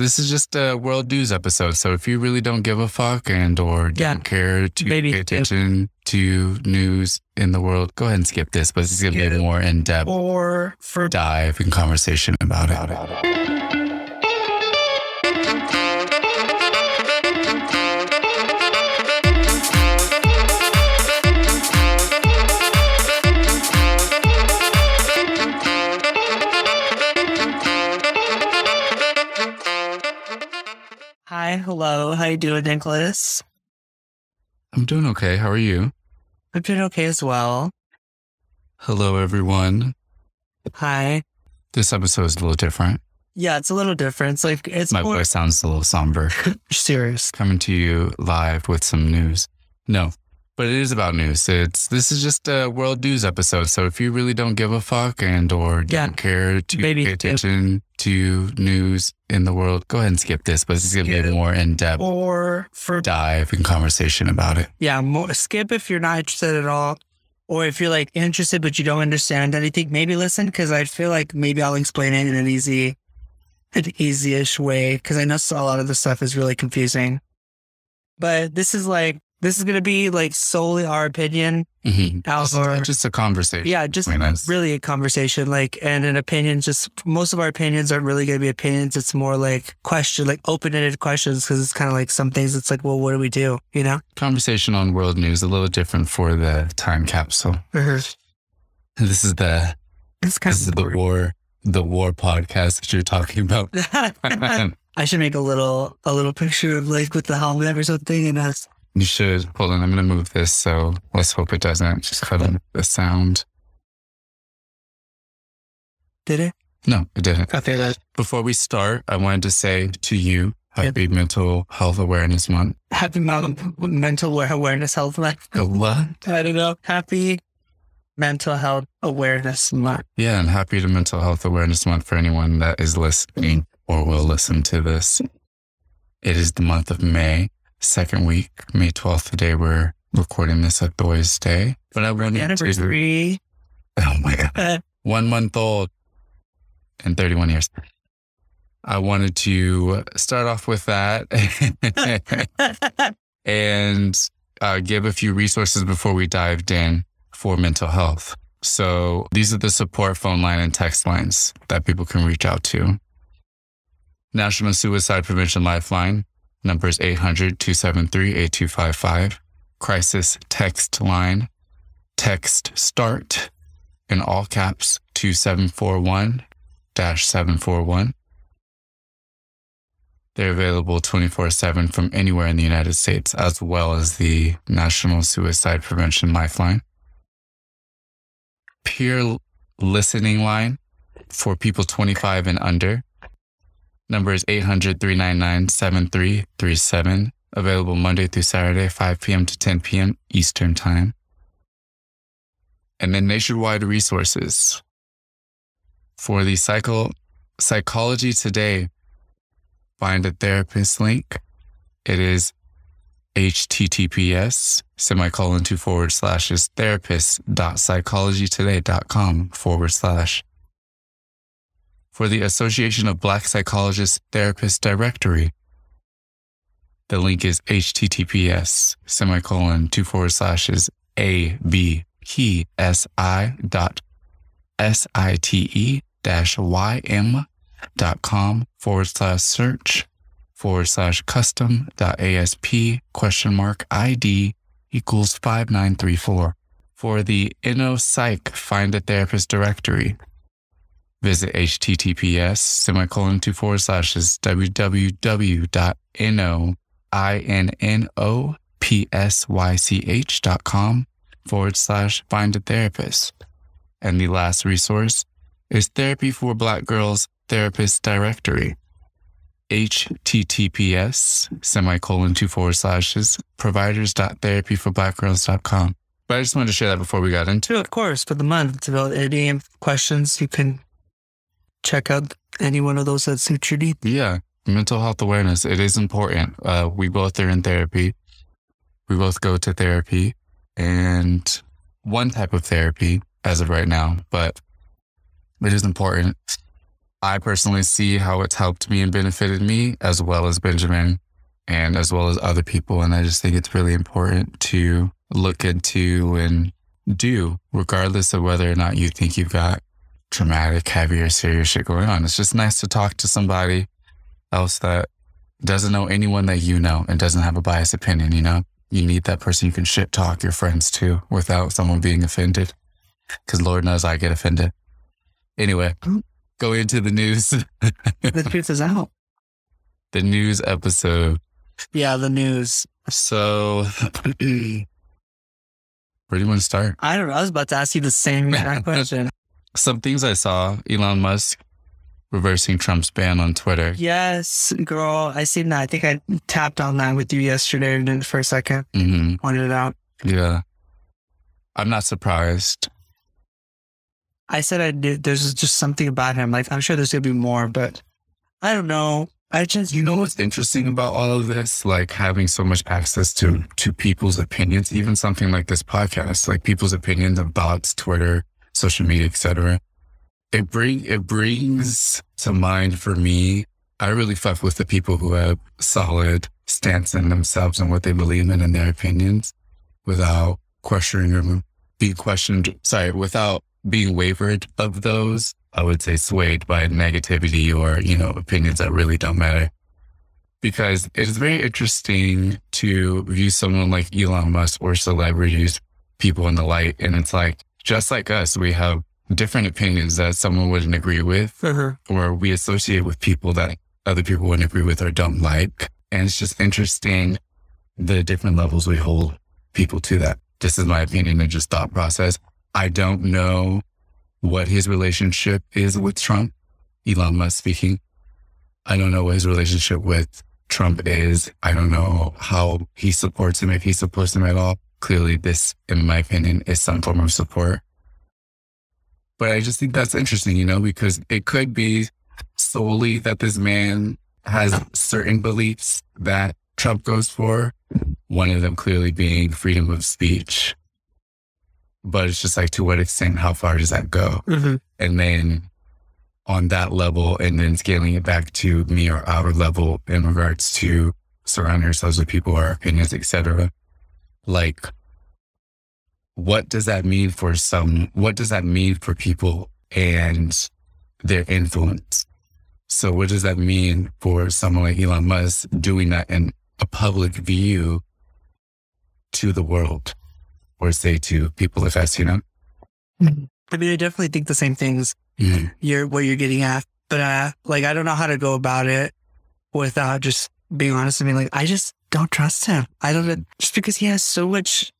this is just a world news episode. So if you really don't give a fuck and or Yeah. don't care to Maybe pay attention to news in the world, go ahead and skip this. But this is gonna be a more in depth Or for dive and conversation about it. Hi, hello. How you doing, Nicholas? I'm doing okay. How are you? I'm doing okay as well. Hello, everyone. Hi. This episode is a little different. Yeah, it's a little different. It's like it's My more voice sounds a little somber. serious. Coming to you live with some news. No, but it is about news. It's this is just a world news episode. So if you really don't give a fuck and or Yeah. don't care to Maybe pay attention to news in the world, go ahead and skip this. But this is gonna be a more in depth Or for dive and conversation about it. yeah, more skip if you're not interested at all. Or if you're like interested but you don't understand anything, maybe listen because I feel like maybe I'll explain it in an easy, an easy-ish way because I know so- a lot of the stuff is really confusing. But this is like this is gonna be like solely our opinion. Mhm. Out Just, just a conversation. Yeah, just really a conversation like and an opinion just most of our opinions aren't really going to be opinions it's more like question like open-ended questions because it's kind of like some things it's like well what do we do you know conversation on world news, a little different for the time capsule. it's This is the kind this is the war the war podcast that you're talking about. i should make a little a little picture of like with the helmet or something and us You should. Hold on, I'm going to move this. So let's hope it doesn't just cut in the sound. did it No, it didn't. okay that Before we start, I wanted to say to you, happy Mental Health Awareness Month. happy mental awareness health month Go what? i don't know happy mental health awareness month Yeah, and happy to Mental Health Awareness Month for anyone that is listening or will listen to this. It is the month of May, second week, May 12th, the day we're recording this at Boys Day. But I wanted to, anniversary oh my God. Uh, one month old and 31 years. I wanted to start off with that and uh, give a few resources before we dived in for mental health. So these are the support phone line and text lines that people can reach out to. National Suicide Prevention Lifeline, number is 800 273 8255. Crisis text line, text start in all caps to 741 741. They're available 24 7 from anywhere in the United States, as well as the National Suicide Prevention Lifeline. Peer listening line for people 25 and under. Number is 800 399 7337. Available Monday through Saturday, 5 p.m. to 10 p.m. Eastern Time. And then nationwide resources for the psycho psychology today find a therapist link it is https semicolon two forward slashes therapist.psychologytoday.com forward slash for the association of black psychologists therapist directory the link is https semicolon two forward slashes a b key s i dot S-I-T-E dash Y-M dot com forward slash search forward slash custom dot ASP question mark ID equals 5934. For the InnoPsych Find a Therapist directory, visit https semicolon two forward slashes www.innopsych dot com forward slash find a therapist. And the last resource is Therapy for Black Girls Therapist Directory. https semicolon two forward slashes providers.therapyforblackgirls.com. But I just wanted to share that before we got into it. Of course, for the month, it's about any questions, you can check out any one of those that suit your needs. Yeah, mental health awareness. It is important. Uh, we both are in therapy. We both go to therapy and one type of therapy as of right now, but it is important I personally see how it's helped me and benefited me, as well as Benjamin and as well as other people. And I just think it's really important to look into and do, regardless of whether or not you think you've got traumatic, heavy, or serious shit going on. It's just nice to talk to somebody else that doesn't know anyone that you know and doesn't have a biased opinion, you know? You need that person you can shit talk your friends to without someone being offended. Cause Lord knows I get offended. Anyway, go into the news. the truth is out. The news episode. Yeah, the news. So, where do you want to start? I don't know. I was about to ask you the same exact question. Some things I saw Elon Musk reversing Trump's ban on Twitter. Yes, girl. I seen that. I think I tapped on that with you yesterday for a 2nd hmm Pointed it out. Yeah. I'm not surprised. I said I did. There's just something about him. Like, I'm sure there's going to be more, but I don't know. I just, You know what's interesting about all of this? Like having so much access to to people's opinions, even something like this podcast, like people's opinions about Twitter, social media, etc. It bring it brings to mind for me. I really fuck with the people who have solid stance in themselves and what they believe in and their opinions, without questioning them, being questioned. Sorry, without being wavered of those. I would say swayed by negativity or, you know, opinions that really don't matter. Because it is very interesting to view someone like Elon Musk or celebrities, people in the light. And it's like, just like us, we have different opinions that someone wouldn't agree with, mm-hmm. or we associate with people that other people wouldn't agree with or don't like. And it's just interesting the different levels we hold people to that. This is my opinion and just thought process. I don't know what his relationship is with Trump, Elon Musk speaking. I don't know what his relationship with Trump is. I don't know how he supports him, if he supports him at all. Clearly, this, in my opinion, is some form of support. But I just think that's interesting, you know, because it could be solely that this man has certain beliefs that Trump goes for. One of them clearly being freedom of speech. But it's just like, to what extent, how far does that go? Mm-hmm. And then on that level, and then scaling it back to me or our level in regards to surrounding ourselves with people, our opinions, etc. Like, what does that mean for some? What does that mean for people and their influence? So, what does that mean for someone like Elon Musk doing that in a public view to the world, or say to people if us, you know? I mean, I definitely think the same things Mhm. you're, what you're getting at, but, uh, like, I don't know how to go about it without just being honest and being like, I just don't trust him. I don't, know. just because he has so much,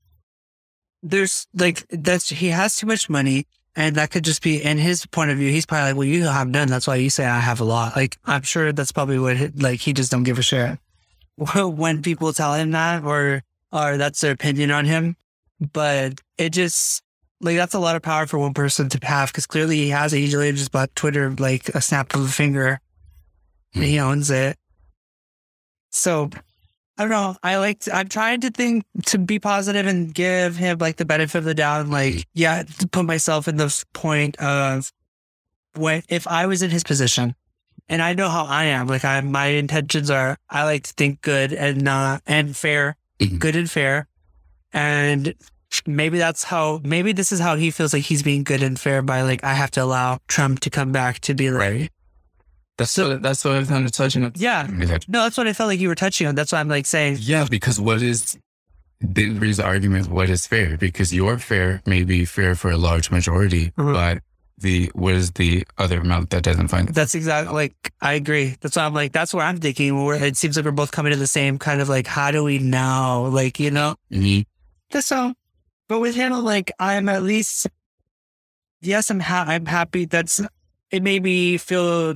there's like, that's, he has too much money. And that could just be in his point of view. He's probably like, well, you have none. That's why you say I have a lot. Like, I'm sure that's probably what, he- like, he just don't give a shit when people tell him that or, or that's their opinion on him. But it just, like, that's a lot of power for one person to have because clearly he has it. He usually just bought Twitter like a snap of a finger. And he hmm. owns it. So I don't know. I like, to, I'm trying to think to be positive and give him like the benefit of the doubt. And like, yeah, to put myself in the point of when, if I was in his position and I know how I am, like I, my intentions are, I like to think good and not, and fair, Mhm. good and fair. And maybe that's how, maybe this is how he feels like he's being good and fair by like, I have to allow Trump to come back to be like, Right. That's what that's what I was under touching on. yeah. No, that's what I felt like you were touching on. That's why I'm like saying, Yeah, because what is then raise the argument what is fair? Because your fair may be fair for a large majority, Mhm. but the what is the other amount that doesn't find it? That's exactly like I agree. That's why I'm like that's where I'm thinking. Where it seems like we're both coming to the same kind of like, how do we now? Like you know, Mhm. that's so. But with him, like I'm at least, yes, I'm ha- I'm happy. That's it made me feel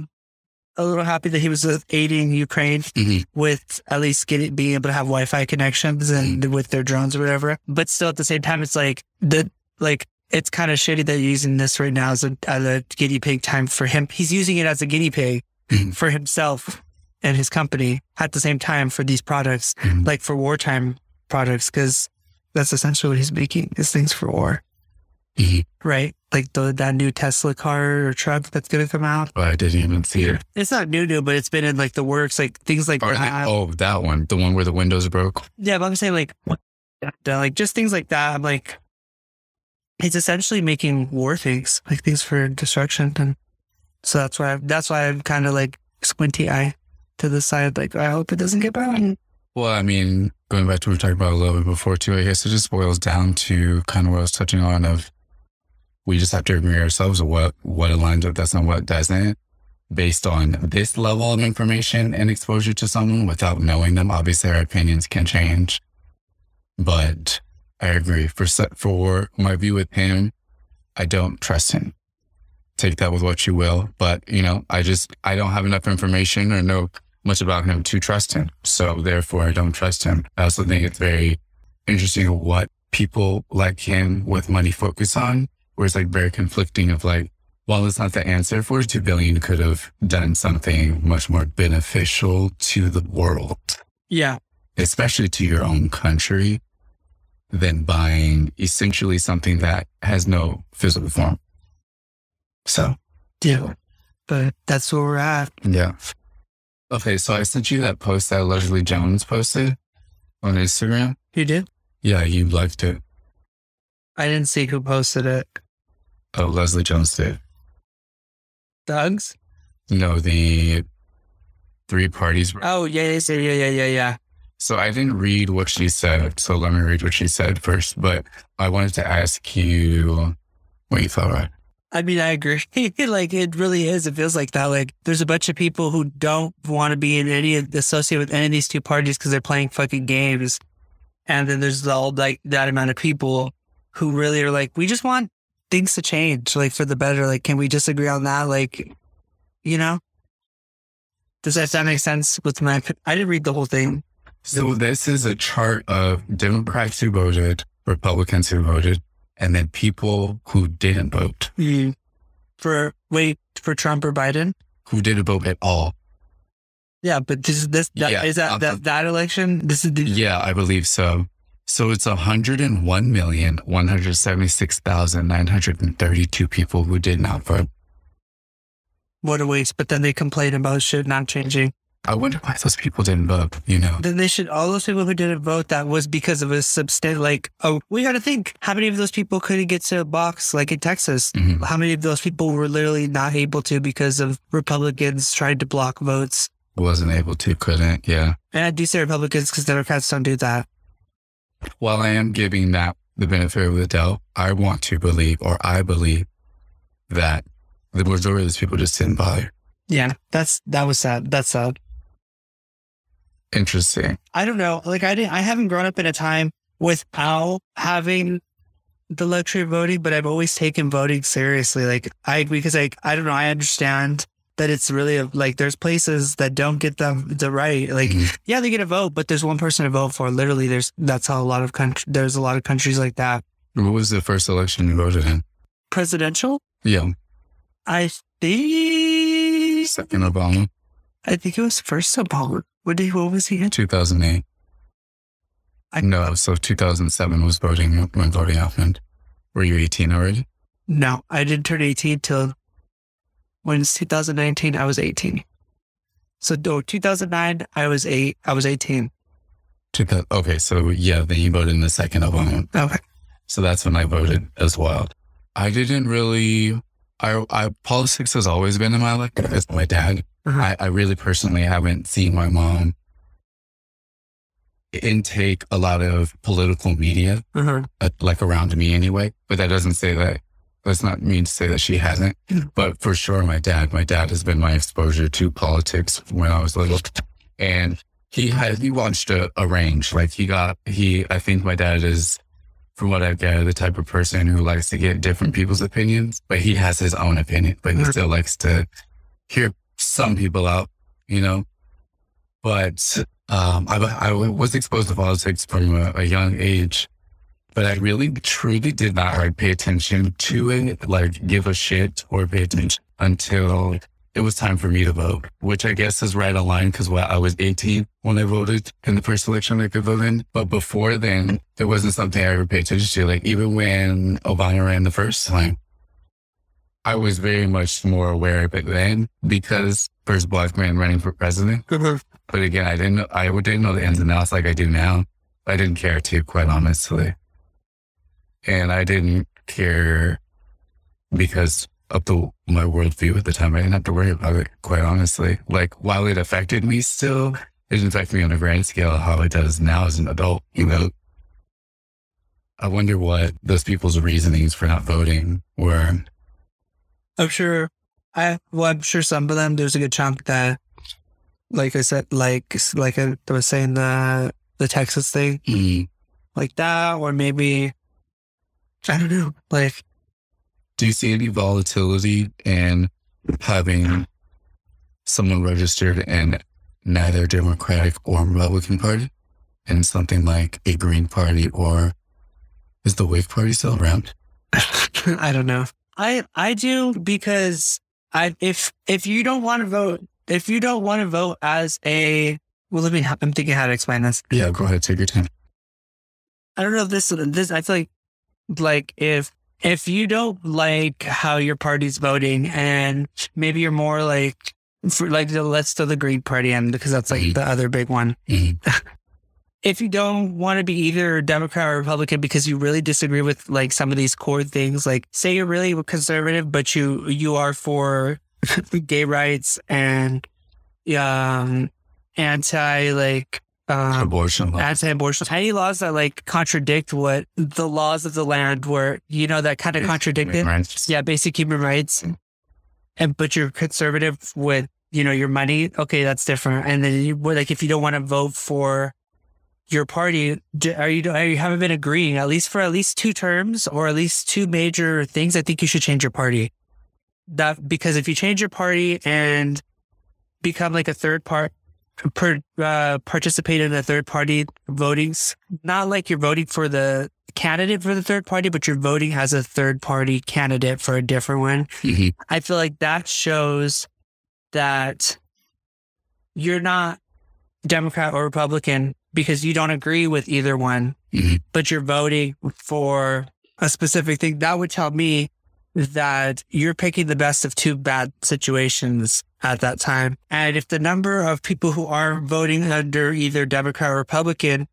a little happy that he was uh, aiding Ukraine Mhm. with at least getting being able to have Wi-Fi connections and with their drones or whatever. But still, at the same time, it's like the like it's kind of shitty that you're using this right now as a as a guinea pig time for him. He's using it as a guinea pig Mhm. for himself and his company at the same time for these products, Mhm. like for wartime products, because that's essentially what he's making is things for war, Mhm. right? Like the that new Tesla car or truck that's gonna come out. Oh, I didn't even see it. It's not new new, but it's been in like the works, like things like Or the- that. oh, that one, the one where the windows broke. Yeah, but I'm saying like, like just things like that. I'm like, it's essentially making war things, like things for destruction, and so that's why I, that's why I'm kind of like squinty eye to the side. Like I hope it doesn't get bad. Well, I mean, going back to what we talked about a little bit before too, I guess it just boils down to kind of what I was touching on of we just have to agree ourselves what what aligns with us and what doesn't based on this level of information and exposure to someone without knowing them. Obviously our opinions can change. But I agree. For for my view with him, I don't trust him. Take that with what you will. But, you know, I just I don't have enough information or know much about him to trust him. So therefore I don't trust him. I also think it's very interesting what people like him with money focus on, where it's like very conflicting of like, while it's not the answer, 42 billion could have done something much more beneficial to the world, Yeah, especially to your own country, than buying essentially something that has no physical form. So, yeah, but that's where we're at. yeah. Okay, so I sent you that post that Leslie Jones posted on Instagram. You did? Yeah, you liked it. I didn't see who posted it. Oh, Leslie Jones did. Thugs? No, the three parties. Oh yeah, yeah, yeah, yeah, yeah, yeah. So I didn't read what she said. So let me read what she said first. But I wanted to ask you what you thought. Right? I mean, I agree. like it really is. It feels like that. Like there's a bunch of people who don't want to be in any associated with any of these two parties because they're playing fucking games, and then there's all like that amount of people who really are like, we just want things to change, like for the better. Like, can we just agree on that? Like, you know, does that, does that make sense? With my, I didn't read the whole thing. So this is a chart of Democrats who voted, Republicans who voted, and then people who didn't vote, For wait for Trump or Biden. who didn't vote at all. Yeah, but this is this that, Yeah, is that uh, that that election. This is the, Yeah, I believe so. So it's 101,176,932 people who did not vote. what a waste. But then they complain about shit not changing. I wonder why those people didn't vote, you know? Then they should all those people who didn't vote that was because of a substant like oh we got to think how many of those people couldn't get to a box like in Texas. Mhm. How many of those people were literally not able to because of Republicans trying to block votes? Wasn't able to, couldn't, yeah. And I do say Republicans because Democrats don't do that. While I am giving that the benefit of the doubt, I want to believe, or I believe, that the majority of these people just didn't bother. Yeah, that's that was sad. That's sad. Interesting. I don't know. Like I didn't. I haven't grown up in a time without having the luxury of voting, but I've always taken voting seriously. Like I because like I don't know. I understand that it's really a, like there's places that don't get the the right. Like Mhm. yeah, they get a vote, but there's one person to vote for. Literally, there's that's how a lot of country. There's a lot of countries like that. What was the first election you voted in? Presidential. Yeah. I think Second Obama, I think it was first Obama. What did what was he in? 2008. I- no, so 2007 was voting when voting happened. Were you 18 already? No, I didn't turn 18 till when it's 2019, I was 18. So no, 2009, I was eight. I was 18. 2000, okay, so yeah, then you voted in the second Obama. Okay. So that's when I voted as well. I didn't really. I, I politics has always been in my life. It's my dad. Uh-huh. I, I really personally haven't seen my mom intake a lot of political media, Uh-huh. uh, like around me anyway. But that doesn't say that. That's not mean to say that she hasn't. But for sure, my dad. My dad has been my exposure to politics when I was little, and he had he watched a, a range. Like he got he. I think my dad is from what I've gathered, the type of person who likes to get different people's opinions, but he has his own opinion, but he Mhm. still likes to hear some people out, you know? But um, I, I was exposed to politics from a, a young age, but I really truly did not like pay attention to it, like give a shit or pay attention until it was time for me to vote, which I guess is right on line because well, I was 18 when I voted in the first election I could vote in. But before then, it wasn't something I ever paid attention to. Like even when Obama ran the first time, I was very much more aware of it then because first black man running for president. Mm-hmm. But again, I didn't know, I didn't know the ins and outs like I do now. I didn't care to, quite honestly. And I didn't care because of the, my worldview at the time. I didn't have to worry about it, quite honestly. Like, while it affected me still, it didn't affect me on a grand scale how it does now as an adult, you know? I wonder what those people's reasonings for not voting were. I'm sure. I well, I'm sure some of them. There's a good chunk that, like I said, like like I was saying the the Texas thing, Mm. like that, or maybe I don't know, like Do you see any volatility in having someone registered in neither Democratic or Republican Party in something like a Green Party or is the Whig Party still around? I don't know. I I do because I if if you don't want to vote if you don't want to vote as a well let me I'm thinking how to explain this. Yeah, go ahead, take your time. I don't know if this this I feel like like if if you don't like how your party's voting and maybe you're more like for like the, let's throw the Green Party in because that's like Mhm. the other big one. Mhm. If you don't want to be either Democrat or Republican because you really disagree with like some of these core things, like say you're really conservative, but you you are for gay rights and um anti like um Abortion law. anti-abortion any laws that like contradict what the laws of the land were you know that kind of contradict it Right. yeah basic human rights. And but you're conservative with you know your money? Okay that's different. And then you like if you don't want to vote for your party are you are you haven't been agreeing at least for at least two terms or at least two major things i think you should change your party. That because if you change your party and become like a third part per, uh, participate in a third party votings not like you're voting for the candidate for the third party but you're voting as a third party candidate for a different one Mhm. I feel like that shows that you're not Democrat or Republican because you don't agree with either one, Mhm. but you're voting for a specific thing. That would tell me that you're picking the best of two bad situations at that time. And if the number of people who are voting under either Democrat or Republican,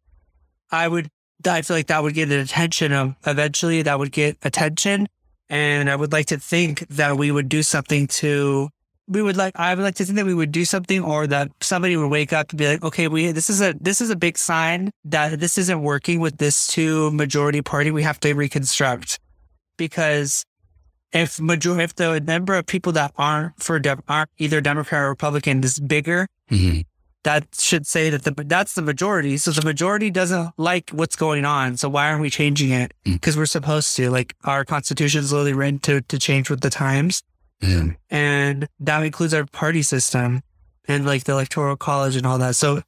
I would, I feel like that would get attention of eventually that would get attention. And I would like to think that we would do something to, we would like, I would like to think that we would do something or that somebody would wake up and be like, okay, we, this is a, this is a big sign that this isn't working with this two majority party. We have to reconstruct because if major, if the number of people that aren't for, Dem- aren't either Democrat or Republican is bigger, Mhm. that should say that the that's the majority. So the majority doesn't like what's going on. So why aren't we changing it? Mm. Because we're supposed to. Like our constitution is literally written to to change with the times, Yeah. and that includes our party system and like the electoral college and all that. So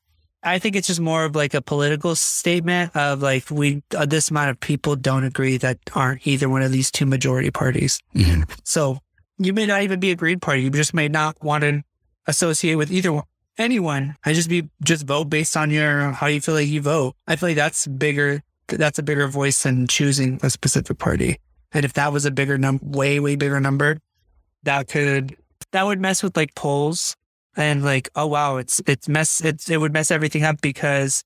I think it's just more of like a political statement of like we uh, this amount of people don't agree that aren't either one of these two majority parties. Mhm. So you may not even be a Green Party. You just may not want to associate with either one, anyone. I just be just vote based on your how you feel like you vote. I feel like that's bigger. That's a bigger voice than choosing a specific party. And if that was a bigger number, way way bigger number, that could that would mess with like polls and like oh wow it's it's mess it's it would mess everything up because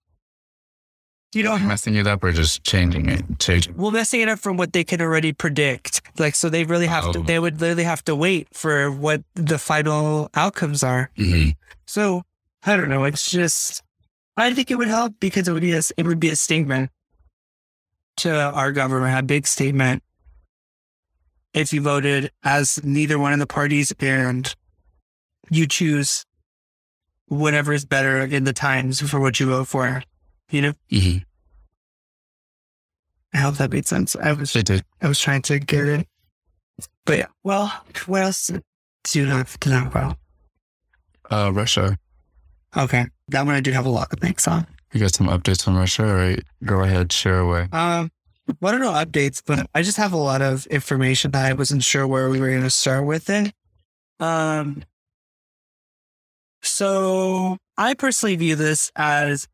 you don't Messing it up or just changing it? Changing. well, messing it up from what they can already predict. Like, so they really have to, Oh. they would literally have to wait for what the final outcomes are. Mhm. So I don't know. It's just, I think it would help because it would be a, it would be a statement to our government, a big statement. If you voted as neither one of the parties and you choose whatever is better in the times for what you vote for, you know, Mhm. I hope that made sense. I was. I was trying to get it. But yeah. Well, what else do you have to know about? Uh, Russia. Okay. That one I do have a lot of things on. You got some updates on Russia? All right. Go ahead. Share away. Um well, I don't updates, but I just have a lot of information that I wasn't sure where we were gonna start with it. Um so I personally view this as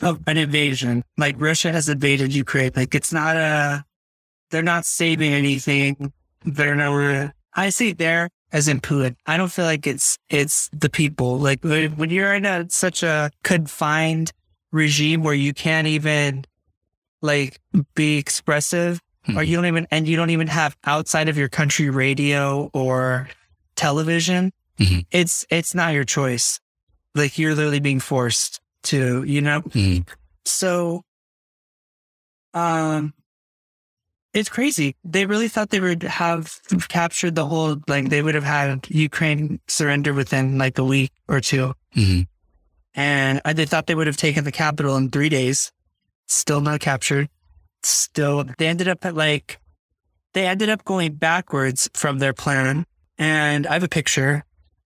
a, an invasion. Like Russia has invaded Ukraine. Like it's not a they're not saving anything. They're not I see it there as in Putin. I don't feel like it's it's the people. Like when when you're in a such a confined regime where you can't even like be expressive, Hmm. or you don't even and you don't even have outside of your country radio or television. Mhm. It's it's not your choice. Like you're literally being forced to, you know. Mhm. So, um, it's crazy. They really thought they would have captured the whole, like they would have had Ukraine surrender within like a week or two. Mhm. And uh, they thought they would have taken the capital in three days. Still not captured. Still, they ended up at like, they ended up going backwards from their plan. And I have a picture.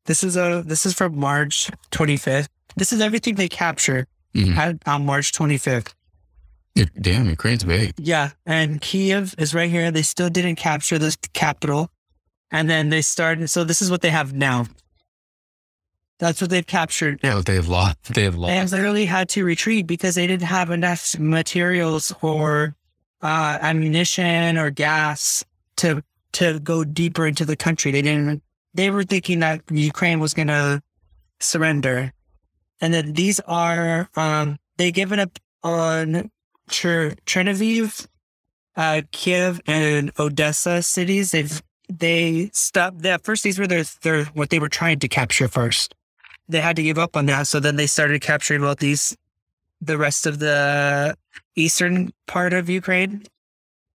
This is a, this is from March 25th. This is everything they captured Mhm. at, on March 25th. It- Damn, Ukraine's big. Yeah. And Kiev is right here. They still didn't capture the capital. And then they started. So this is what they have now. That's what they've captured. Yeah, they've lost. They've lost. They lost. literally had to retreat because they didn't have enough materials or uh, ammunition or gas to to go deeper into the country. They didn't. They were thinking that Ukraine was going to surrender, and then these are um, they given up on Cher- uh, Kiev, and Odessa cities. They've they stopped. At first, these were their, their what they were trying to capture first they had to give up on that. So then they started capturing both these, the rest of the eastern part of Ukraine.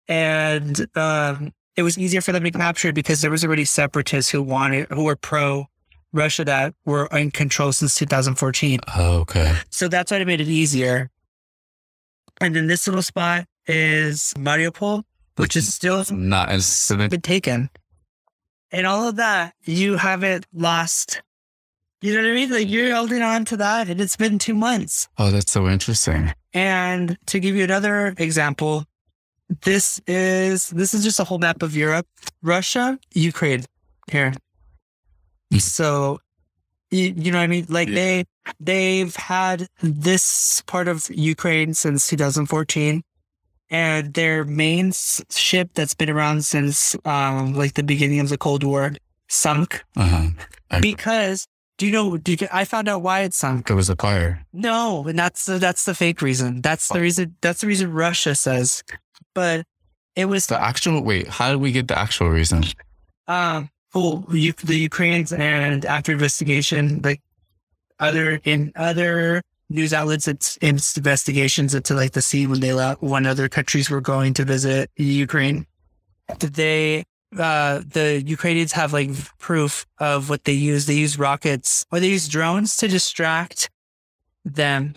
And um, it was easier for them to capture because there was already separatists who wanted, who were pro Russia that were in control since 2014. Oh, okay. So that's why it made it easier. And then this little spot is Mariupol, which is still Not as been taken. And all of that, you haven't lost. You know what I mean? Like you're holding on to that, and it's been two months. Oh, that's so interesting. And to give you another example, this is this is just a whole map of Europe, Russia, Ukraine. Here, Mhm. so you, you know what I mean? Like Yeah. they they've had this part of Ukraine since 2014, and their main ship that's been around since um like the beginning of the Cold War sunk Uh huh. because do you know? Do you, I found out why it sunk. It was a fire. No, and that's the that's the fake reason. That's the reason. That's the reason Russia says. But it was The actual wait. How did we get the actual reason? um well, you, the Ukrainians and after investigation, like other in other news outlets, it's, it's investigations into like the sea when they left, when other countries were going to visit Ukraine. They uh the Ukrainians have like proof of what they use. They use rockets or they use drones to distract them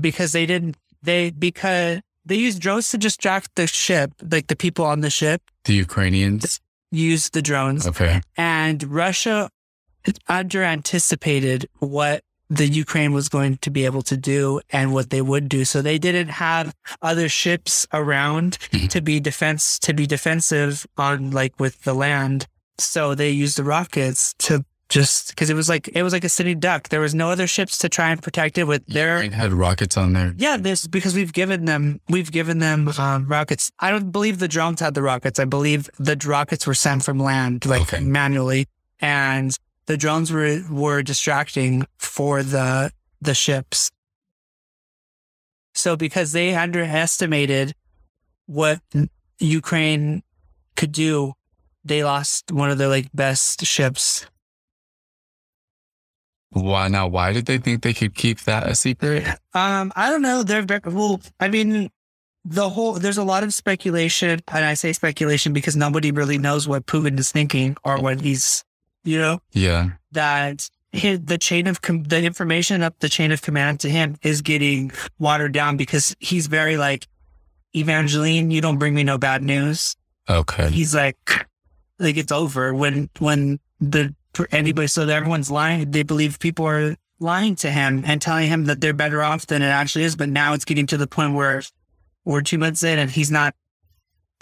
because they didn't they because they use drones to distract the ship, like the people on the ship The Ukrainians. use the drones Okay. and Russia under anticipated what the Ukraine was going to be able to do and what they would do. So they didn't have other ships around Mhm. to be defense to be defensive on like with the land. So they used the rockets to just because it was like it was like a sitting duck. There was no other ships to try and protect it with their Ukraine had rockets on there. yeah, this because we've given them we've given them um, rockets. I don't believe the drones had the rockets. I believe the rockets were sent from land, like Okay. manually, and the drones were were distracting for the the ships. So because they underestimated what Ukraine could do, they lost one of their like best ships. Why now? Why did they think they could keep that a secret? Um, I don't know. They're very well. I mean, the whole there's a lot of speculation, and I say speculation because nobody really knows what Putin is thinking or what he's, you know, Yeah. that his, the chain of com- the information up the chain of command to him is getting watered down because he's very like, Evillene, you don't bring me no bad news. Okay. He's like, like it's over when when the anybody so that everyone's lying. They believe people are lying to him and telling him that they're better off than it actually is. But now it's getting to the point where we're two months in and he's not.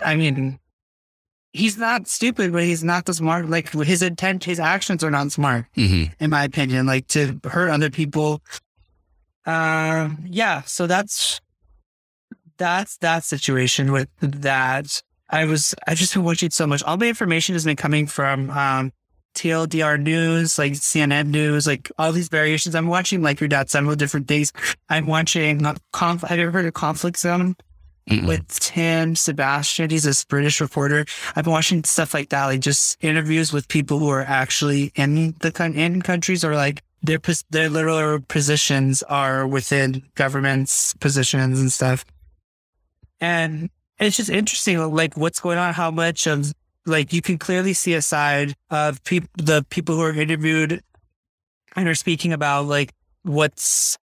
I mean, he's not stupid, but he's not the smart. Like his intent, his actions are not smart, hmm in my opinion. Like to hurt other people. Um, yeah. So that's that's that situation with that. I was I've just been watching so much. All my information has been coming from um, TLDR news, like CNN news, like all these variations. I'm watching like your dad several different things. I'm watching conf- have you ever heard of Conflict Zone? Mm-mm. with Tim Sebastian. He's this British reporter. I've been watching stuff like that, like just interviews with people who are actually in the in countries or like their pos- their literal positions are within governments positions and stuff. And it's just interesting, like what's going on, how much of like you can clearly see a side of people, the people who are interviewed and are speaking about like what's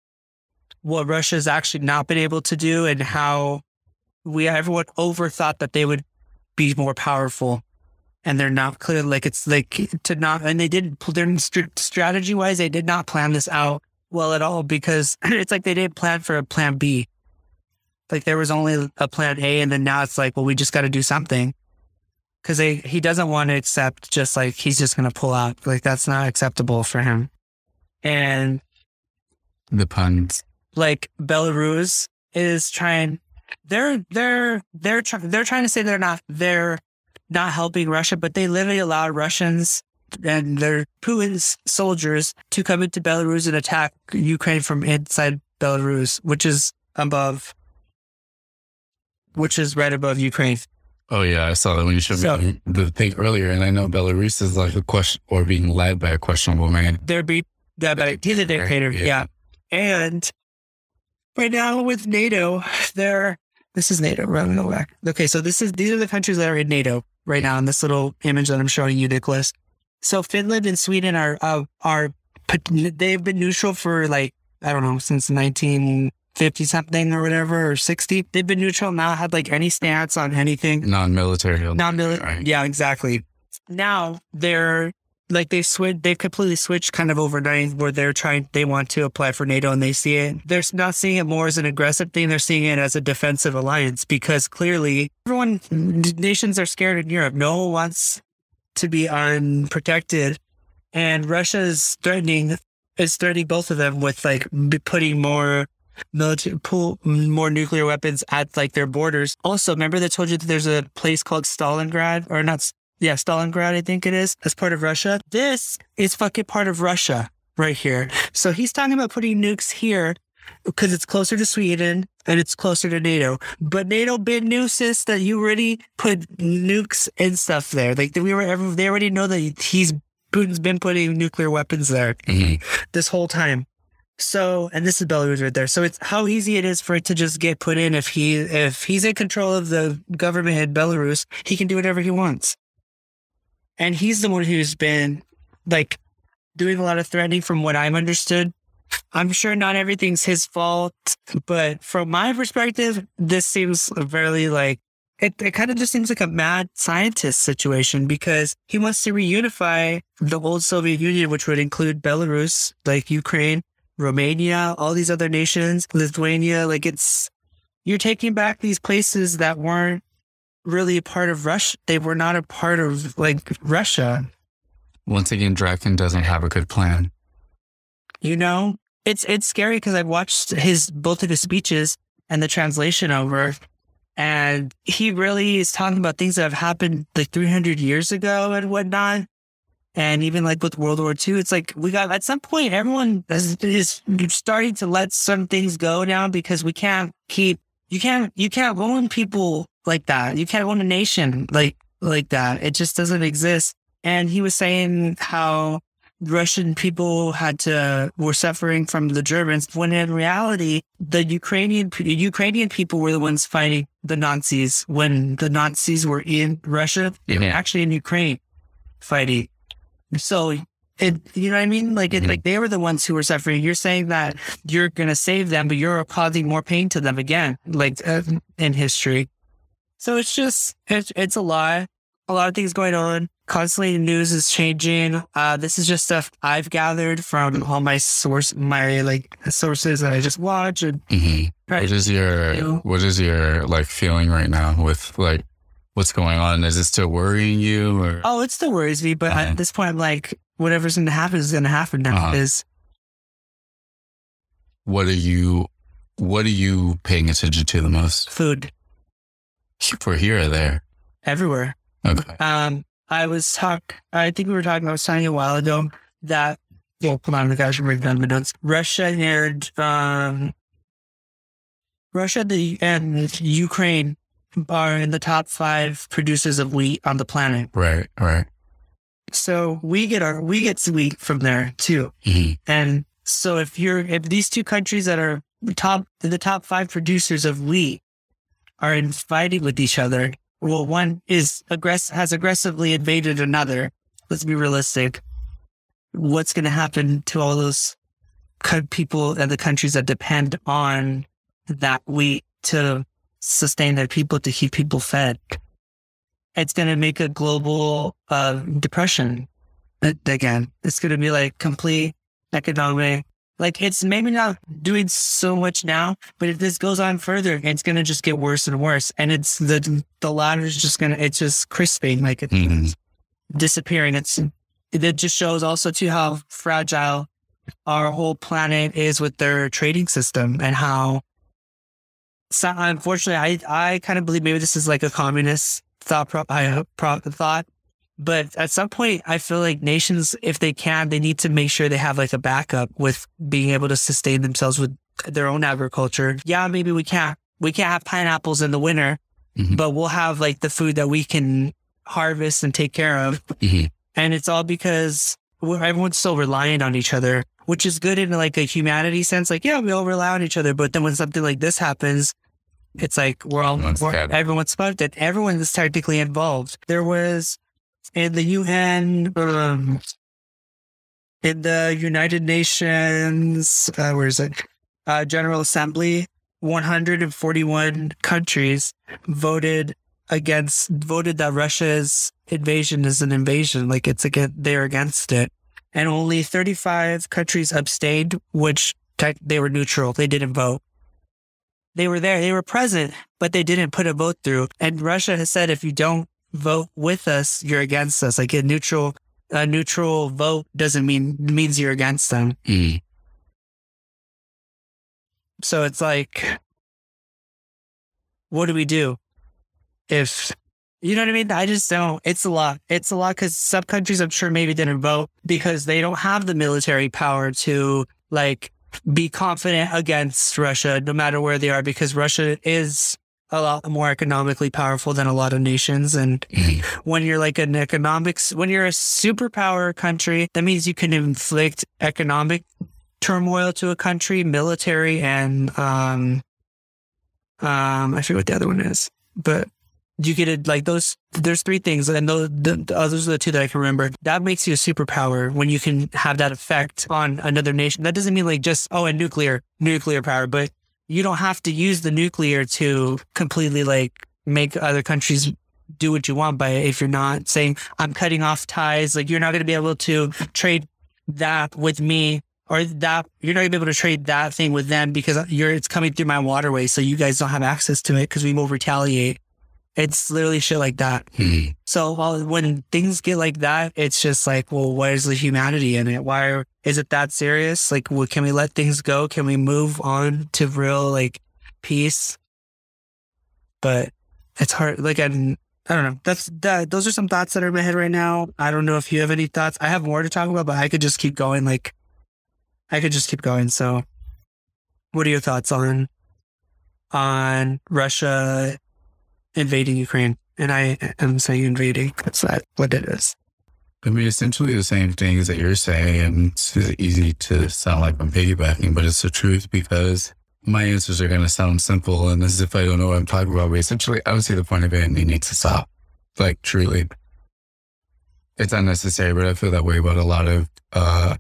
what Russia's actually not been able to do and how we everyone overthought that they would be more powerful. And they're not clear like it's like to not and they didn't their strategy wise they did not plan this out well at all because it's like they didn't plan for a plan b. Like there was only a plan a and then now it's like well we just got to do something because he doesn't want to accept just like he's just going to pull out like that's not acceptable for him and The puns. like Belarus is trying they're they're they're trying they're trying to say they're not they're not helping Russia, but they literally allowed Russians and their Putin's soldiers to come into Belarus and attack Ukraine from inside Belarus, which is above which is right above Ukraine. Oh yeah, I saw that when you showed So- me the thing earlier, and I know Belarus is like a question or being led by a questionable man. They're be but he's a dictator. Yeah. Yeah. And right now with NATO, they're this is NATO. Right, go back. Okay, so this is these are the countries that are in NATO right now in this little image that I'm showing you, Nicholas. So Finland and Sweden are uh, are they've been neutral for like I don't know since 1950 something or whatever or 60. They've been neutral, not had like any stance on anything. Non-military. Non-military. Right. Yeah, exactly. Now they're like they switch. They've completely switched kind of overnight where they're trying. They want to apply for NATO and they see it. They're not seeing it more as an aggressive thing. They're seeing it as a defensive alliance because clearly everyone nations are scared in Europe. No one wants to be unprotected, and Russia is threatening is threatening both of them with like putting more military pull more nuclear weapons at like their borders. Also, remember they told you that there's a place called Stalingrad or not? Yeah, Stalingrad, I think it is, as part of Russia. This is fucking part of Russia right here. So he's talking about putting nukes here because it's closer to Sweden and it's closer to NATO. But NATO been sis that you already put nukes and stuff there. Like we were, ever, they already know that he's Putin's been putting nuclear weapons there Mhm. this whole time. So, and this is Belarus right there. So it's how easy it is for it to just get put in. If he, if he's in control of the government in Belarus, he can do whatever he wants. And he's the one who's been like doing a lot of threatening from what I'm understood. I'm sure not everything's his fault, but from my perspective, this seems very like it, it kind of just seems like a mad scientist situation because he wants to reunify the old Soviet Union, which would include Belarus, like Ukraine, Romania, all these other nations, Lithuania. Like it's, you're taking back these places that weren't really a part of Russia. They were not a part of like Russia. Once again, Draken doesn't have a good plan. You know, it's it's scary because I've watched his both of his speeches and the translation over, and he really is talking about things that have happened like 300 years ago and whatnot. And even like with World War II, it's like we got at some point everyone is, is starting to let some things go now because we can't keep you can't you can't own people like that. You can't own a nation like like that. It just doesn't exist. And he was saying how Russian people had to were suffering from the Germans when in reality the Ukrainian Ukrainian people were the ones fighting the Nazis when the Nazis were in Russia Yeah. actually in Ukraine fighting so it you know what I mean like it Mhm. like they were the ones who were suffering you're saying that you're gonna save them but you're causing more pain to them again like uh, in history so it's just it's, it's a lot a lot of things going on. Constantly, news is changing. Uh, this is just stuff I've gathered from all my source, my like sources that I just watch. And Mhm. Right. What is your You- what is your like feeling right now with like what's going on? Is it still worrying you or oh, it still worries me, but Uh-huh. at this point, I'm like, whatever's going to happen is going to happen now. Uh-huh. Is what are you what are you paying attention to the most food. for here or there? everywhere. Okay. Um, I was talk. I think we were talking. I was talking a while ago that. Well, come on, guys, bring down the notes. Russia and um, Russia the, and Ukraine are in the top five producers of wheat on the planet. Right. Right. So we get our we get wheat from there too. Mhm. And so if you're if these two countries that are top the top five producers of wheat are in fighting with each other, well, one is aggress has aggressively invaded another. Let's be realistic. What's going to happen to all those people and the countries that depend on that wheat to sustain their people to keep people fed? It's going to make a global uh, depression again. It's going to be like complete economic. Like it's maybe not doing so much now, but if this goes on further, it's going to just get worse and worse. And it's the the ladder is just going to it's just crisping, like it's Mhm. disappearing. It's it just shows also too how fragile our whole planet is with their trading system and how. So unfortunately, I I kind of believe maybe this is like a communist thought pro, I pro, thought, but at some point, I feel like nations, if they can, they need to make sure they have like a backup with being able to sustain themselves with their own agriculture. Yeah, maybe we can't we can't have pineapples in the winter, Mhm. but we'll have like the food that we can harvest and take care of. Mhm. And it's all because everyone's so reliant on each other, which is good in like a humanity sense. Like, yeah, we all rely on each other. But then when something like this happens, it's like we're all, Everyone's we're, everyone's fucked and everyone is technically involved. There was in the UN, um, in the United Nations, uh, where is it? Uh, General Assembly, 141 countries voted against voted that Russia's invasion is an invasion, like it's again they're against it, and only 35 countries abstained, which tech, they were neutral. They didn't vote. They were there, they were present, but they didn't put a vote through. And Russia has said if you don't vote with us, you're against us. Like a neutral a neutral vote doesn't mean means you're against them. Mhm. So it's like, what do we do if you know what I mean? I just don't. It's a lot. It's a lot because some countries, I'm sure, maybe didn't vote because they don't have the military power to like be confident against Russia, no matter where they are, because Russia is a lot more economically powerful than a lot of nations. And Mhm. when you're like an economics, when you're a superpower country, that means you can inflict economic turmoil to a country, military, and um, um, I forget what the other one is, but you get it like those. There's three things, and those the, the are the two that I can remember. That makes you a superpower when you can have that effect on another nation. That doesn't mean like just oh, a nuclear nuclear power, but you don't have to use the nuclear to completely like make other countries do what you want by if you're not saying I'm cutting off ties. Like you're not going to be able to trade that with me or that you're not to be able to trade that thing with them because you're it's coming through my waterway. So you guys don't have access to it because we will retaliate. It's literally shit like that. Mhm. So while, when things get like that, it's just like, well, where's the humanity in it? Why are, is it that serious? Like, well, can we let things go? Can we move on to real like peace? But it's hard. Like, I'm, I don't know. That's that. Those are some thoughts that are in my head right now. I don't know if you have any thoughts. I have more to talk about, but I could just keep going. Like, I could just keep going. So, what are your thoughts on on Russia invading Ukraine? And I am saying invading. That's not what it is. I mean, essentially the same things that you're saying, and it's easy to sound like I'm piggybacking, but it's the truth because my answers are going to sound simple, and as if I don't know what I'm talking about. But essentially, I would say the point of it, and it needs to stop. Like truly, it's unnecessary. But I feel that way about a lot of uh,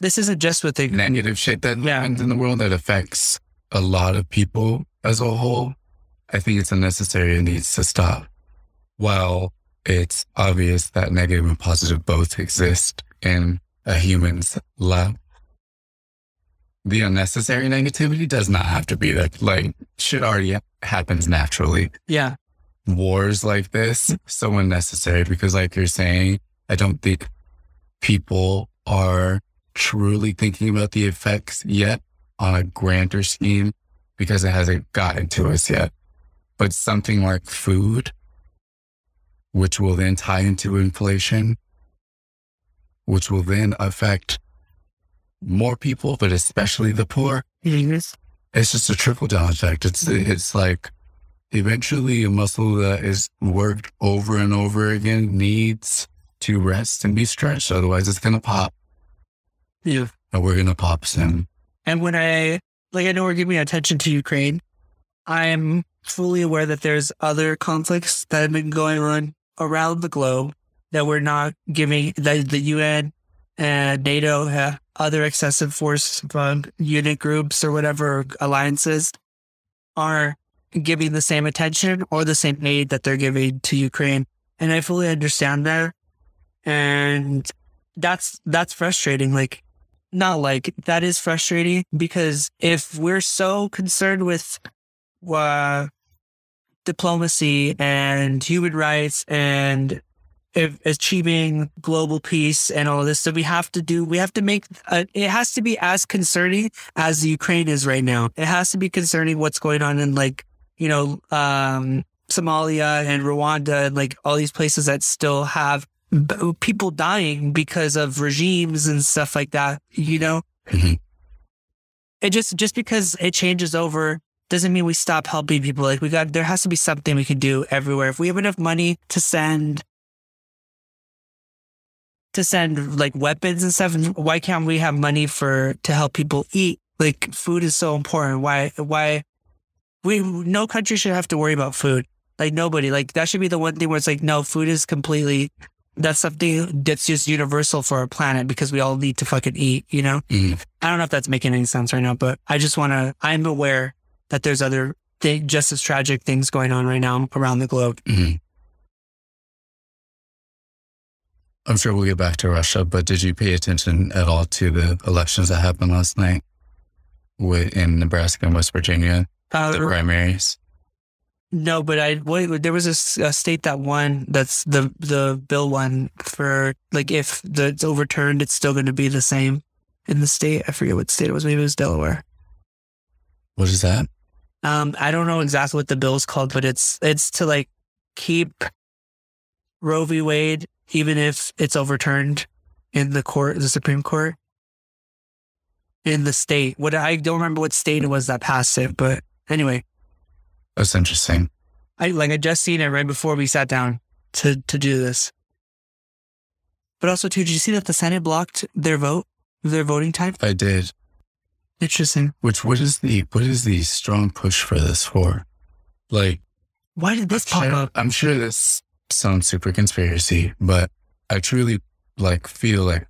This isn't just with the negative shit that Yeah. happens in the world that affects a lot of people as a whole. I think it's unnecessary and needs to stop. While it's obvious that negative and positive both exist in a human's life, the unnecessary negativity does not have to be there. Like, shit already happens naturally yeah. wars like this so unnecessary because like you're saying i don't think people are truly thinking about the effects yet on a grander scheme because it hasn't gotten to us yet but something like food which will then tie into inflation, which will then affect more people, but especially the poor. Yes. It's just a trickle down effect. It's it's like eventually a muscle that is worked over and over again needs to rest and be stretched. Otherwise, it's gonna pop. Yeah. And we're gonna pop soon. And when I like, I know we're giving attention to Ukraine. I'm fully aware that there's other conflicts that have been going on around the globe that we're not giving that the UN and NATO have other excessive force unit groups or whatever alliances are giving the same attention or the same aid that they're giving to Ukraine. And I fully understand that. And that's, that's frustrating. Like, not like that is frustrating because if we're so concerned with uh, diplomacy and human rights and if achieving global peace and all this stuff, we have to do, we have to make, uh, it has to be as concerning as the Ukraine is right now. It has to be concerning what's going on in like, you know, um, Somalia and Rwanda and like all these places that still have b- people dying because of regimes and stuff like that, you know? Mhm. It just, just because it changes over doesn't mean we stop helping people. Like we got, there has to be something we can do everywhere. If we have enough money to send, to send like weapons and stuff, why can't we have money for, to help people eat? Like food is so important. Why, why, we, no country should have to worry about food. Like nobody, like that should be the one thing where it's like, no, food is completely, that's something that's just universal for our planet because we all need to fucking eat, you know? Mhm. I don't know if that's making any sense right now, but I just want to, I'm aware that there's other th- just as tragic things going on right now around the globe. Mhm. I'm sure we'll get back to Russia, but did you pay attention at all to the elections that happened last night with, in Nebraska and West Virginia, the Uh, primaries? no, but I, wait, there was a state that won, that's the, the bill won for like, if the, it's overturned, it's still going to be the same in the state. I forget what state it was. Maybe it was Delaware. What is that? Um, I don't know exactly what the bill is called, but it's it's to like keep Roe v. Wade, even if it's overturned in the court, the Supreme Court, in the state. What I don't remember what state it was that passed it, but anyway, That's interesting. I like I just seen it right before we sat down to to do this. But also, too, did you see that the Senate blocked their vote, their voting time? I did. Interesting. Which what is the what is the strong push for this for? Like Why did this I'm pop sure, up? I'm sure this sounds super conspiracy, but I truly like feel like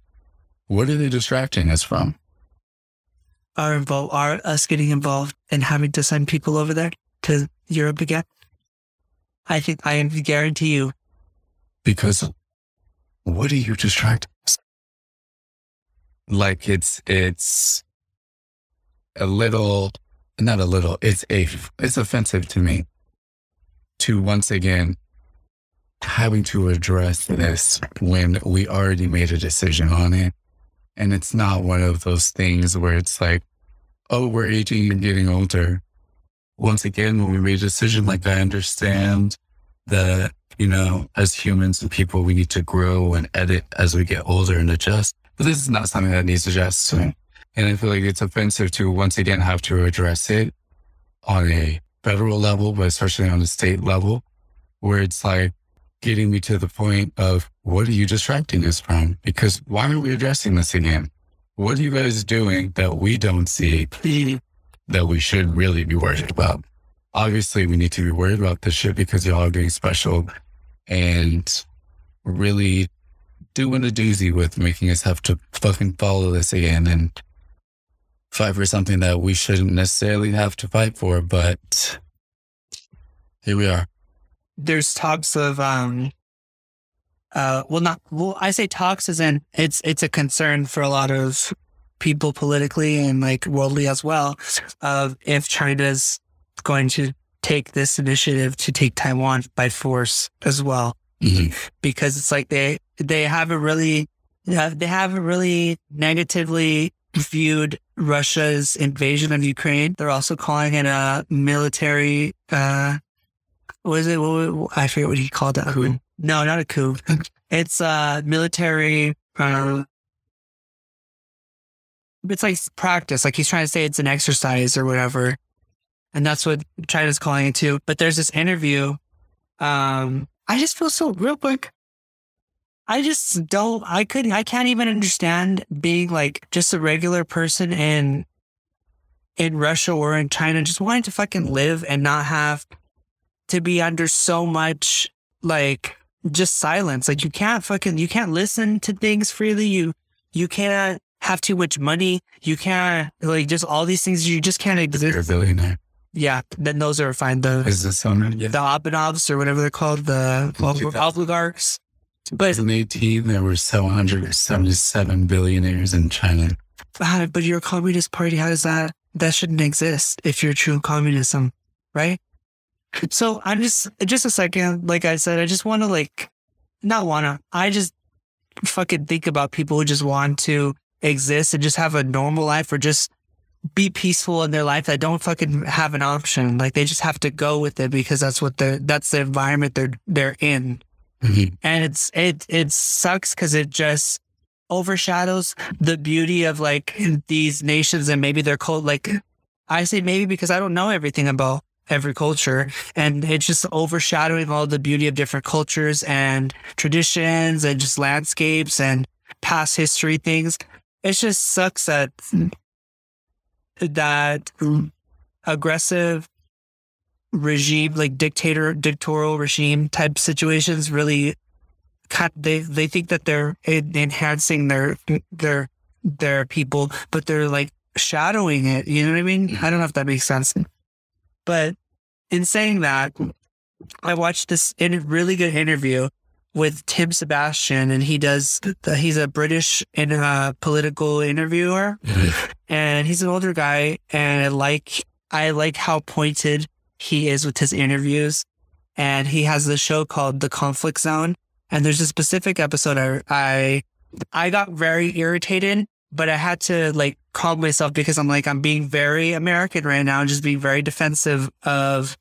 what are they distracting us from? are involved are us getting involved and having to send people over there to Europe again. I think I can guarantee you Because what are you distracting us? Like it's it's a little not a little, it's a it's offensive to me to once again having to address this when we already made a decision on it. And it's not one of those things where it's like, oh, we're aging and getting older. Once again, when we made a decision, like I understand that, you know, as humans and people, we need to grow and edit as we get older and adjust. But this is not something that needs adjusting. And I feel like it's offensive to once again have to address it on a federal level, but especially on a state level, where it's like getting me to the point of what are you distracting us from? Because why aren't we addressing this again? What are you guys doing that we don't see that we should really be worried about? Obviously, we need to be worried about this shit because y'all are getting special and really doing a doozy with making us have to fucking follow this again and fight for something that we shouldn't necessarily have to fight for. But here we are. there's talks of um uh well not well I say talks as in it's it's a concern for a lot of people politically and like worldly as well of if China's going to take this initiative to take Taiwan by force as well Mhm. because it's like they they have a really they have a really negatively viewed Russia's invasion of Ukraine. They're also calling it a military uh what is it? What, I forget what he called that. Coup. No, not a coup. It's a military. Uh, it's like practice. Like he's trying to say it's an exercise or whatever, and that's what China's calling it too. But there's this interview. Um, I just feel so real quick. I just don't. I couldn't. I can't even understand being like just a regular person in in Russia or in China, just wanting to fucking live and not have to be under so much like just silence. Like you can't fucking you can't listen to things freely. You you can't have too much money. You can't like just all these things. You just can't You're a exist. billionaire. Yeah, then those are fine. The Is this on it? the Abanovs or whatever they're called, the oligarchs. But 2018, there were 777 billionaires in China. But you're a communist party. How does that? That shouldn't exist if you're true communism, right? So I'm just, just a second. Like I said, I just want to like, not wanna. I just fucking think about people who just want to exist and just have a normal life or just be peaceful in their life that don't fucking have an option. Like they just have to go with it because that's what they're, that's the environment they're, they're in Mhm. and it's it it sucks because it just overshadows the beauty of like these nations and maybe their cult like i say maybe because i don't know everything about every culture and it's just overshadowing all the beauty of different cultures and traditions and just landscapes and past history things it just sucks that that aggressive regime, like dictator, dictatorial regime type situations, really, kind they they think that they're enhancing their their their people, but they're like shadowing it. You know what I mean? Mm-hmm. I don't know if that makes sense, but in saying that, I watched this in a really good interview with Tim Sebastian, and he does. He's a British in a political interviewer, and he's an older guy, and I like I like how pointed he is with his interviews. And he has this show called The Conflict Zone, and there's a specific episode I I I got very irritated, but I had to like calm myself because I'm like I'm being very American right now, just being very defensive of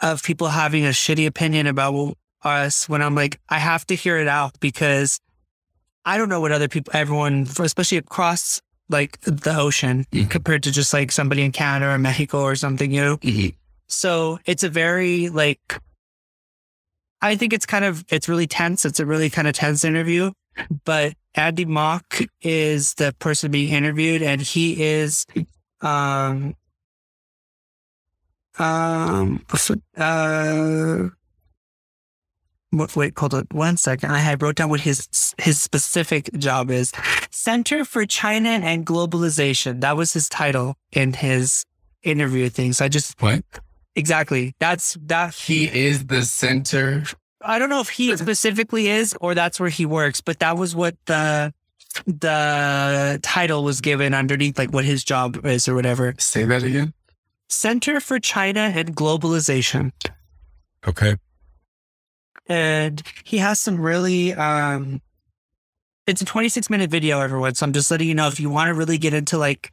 of people having a shitty opinion about us when I'm like I have to hear it out because I don't know what other people everyone especially across like the ocean Mhm. compared to just like somebody in Canada or Mexico or something, you know. Mhm. So it's a very like I think it's kind of it's really tense. It's a really kind of tense interview. But Andy Mok is the person being interviewed and he is um um uh wait, hold on one second. I had wrote down what his his specific job is. Center for China and Globalization. That was his title in his interview thing. So I just What? Exactly that's that He is the center. I don't know if he specifically is or that's where he works, but that was what the the title was given underneath like what his job is or whatever. Say that again. Center for China and Globalization. Okay. And he has some really um it's a 26 minute video everyone. So I'm just letting you know if you want to really get into like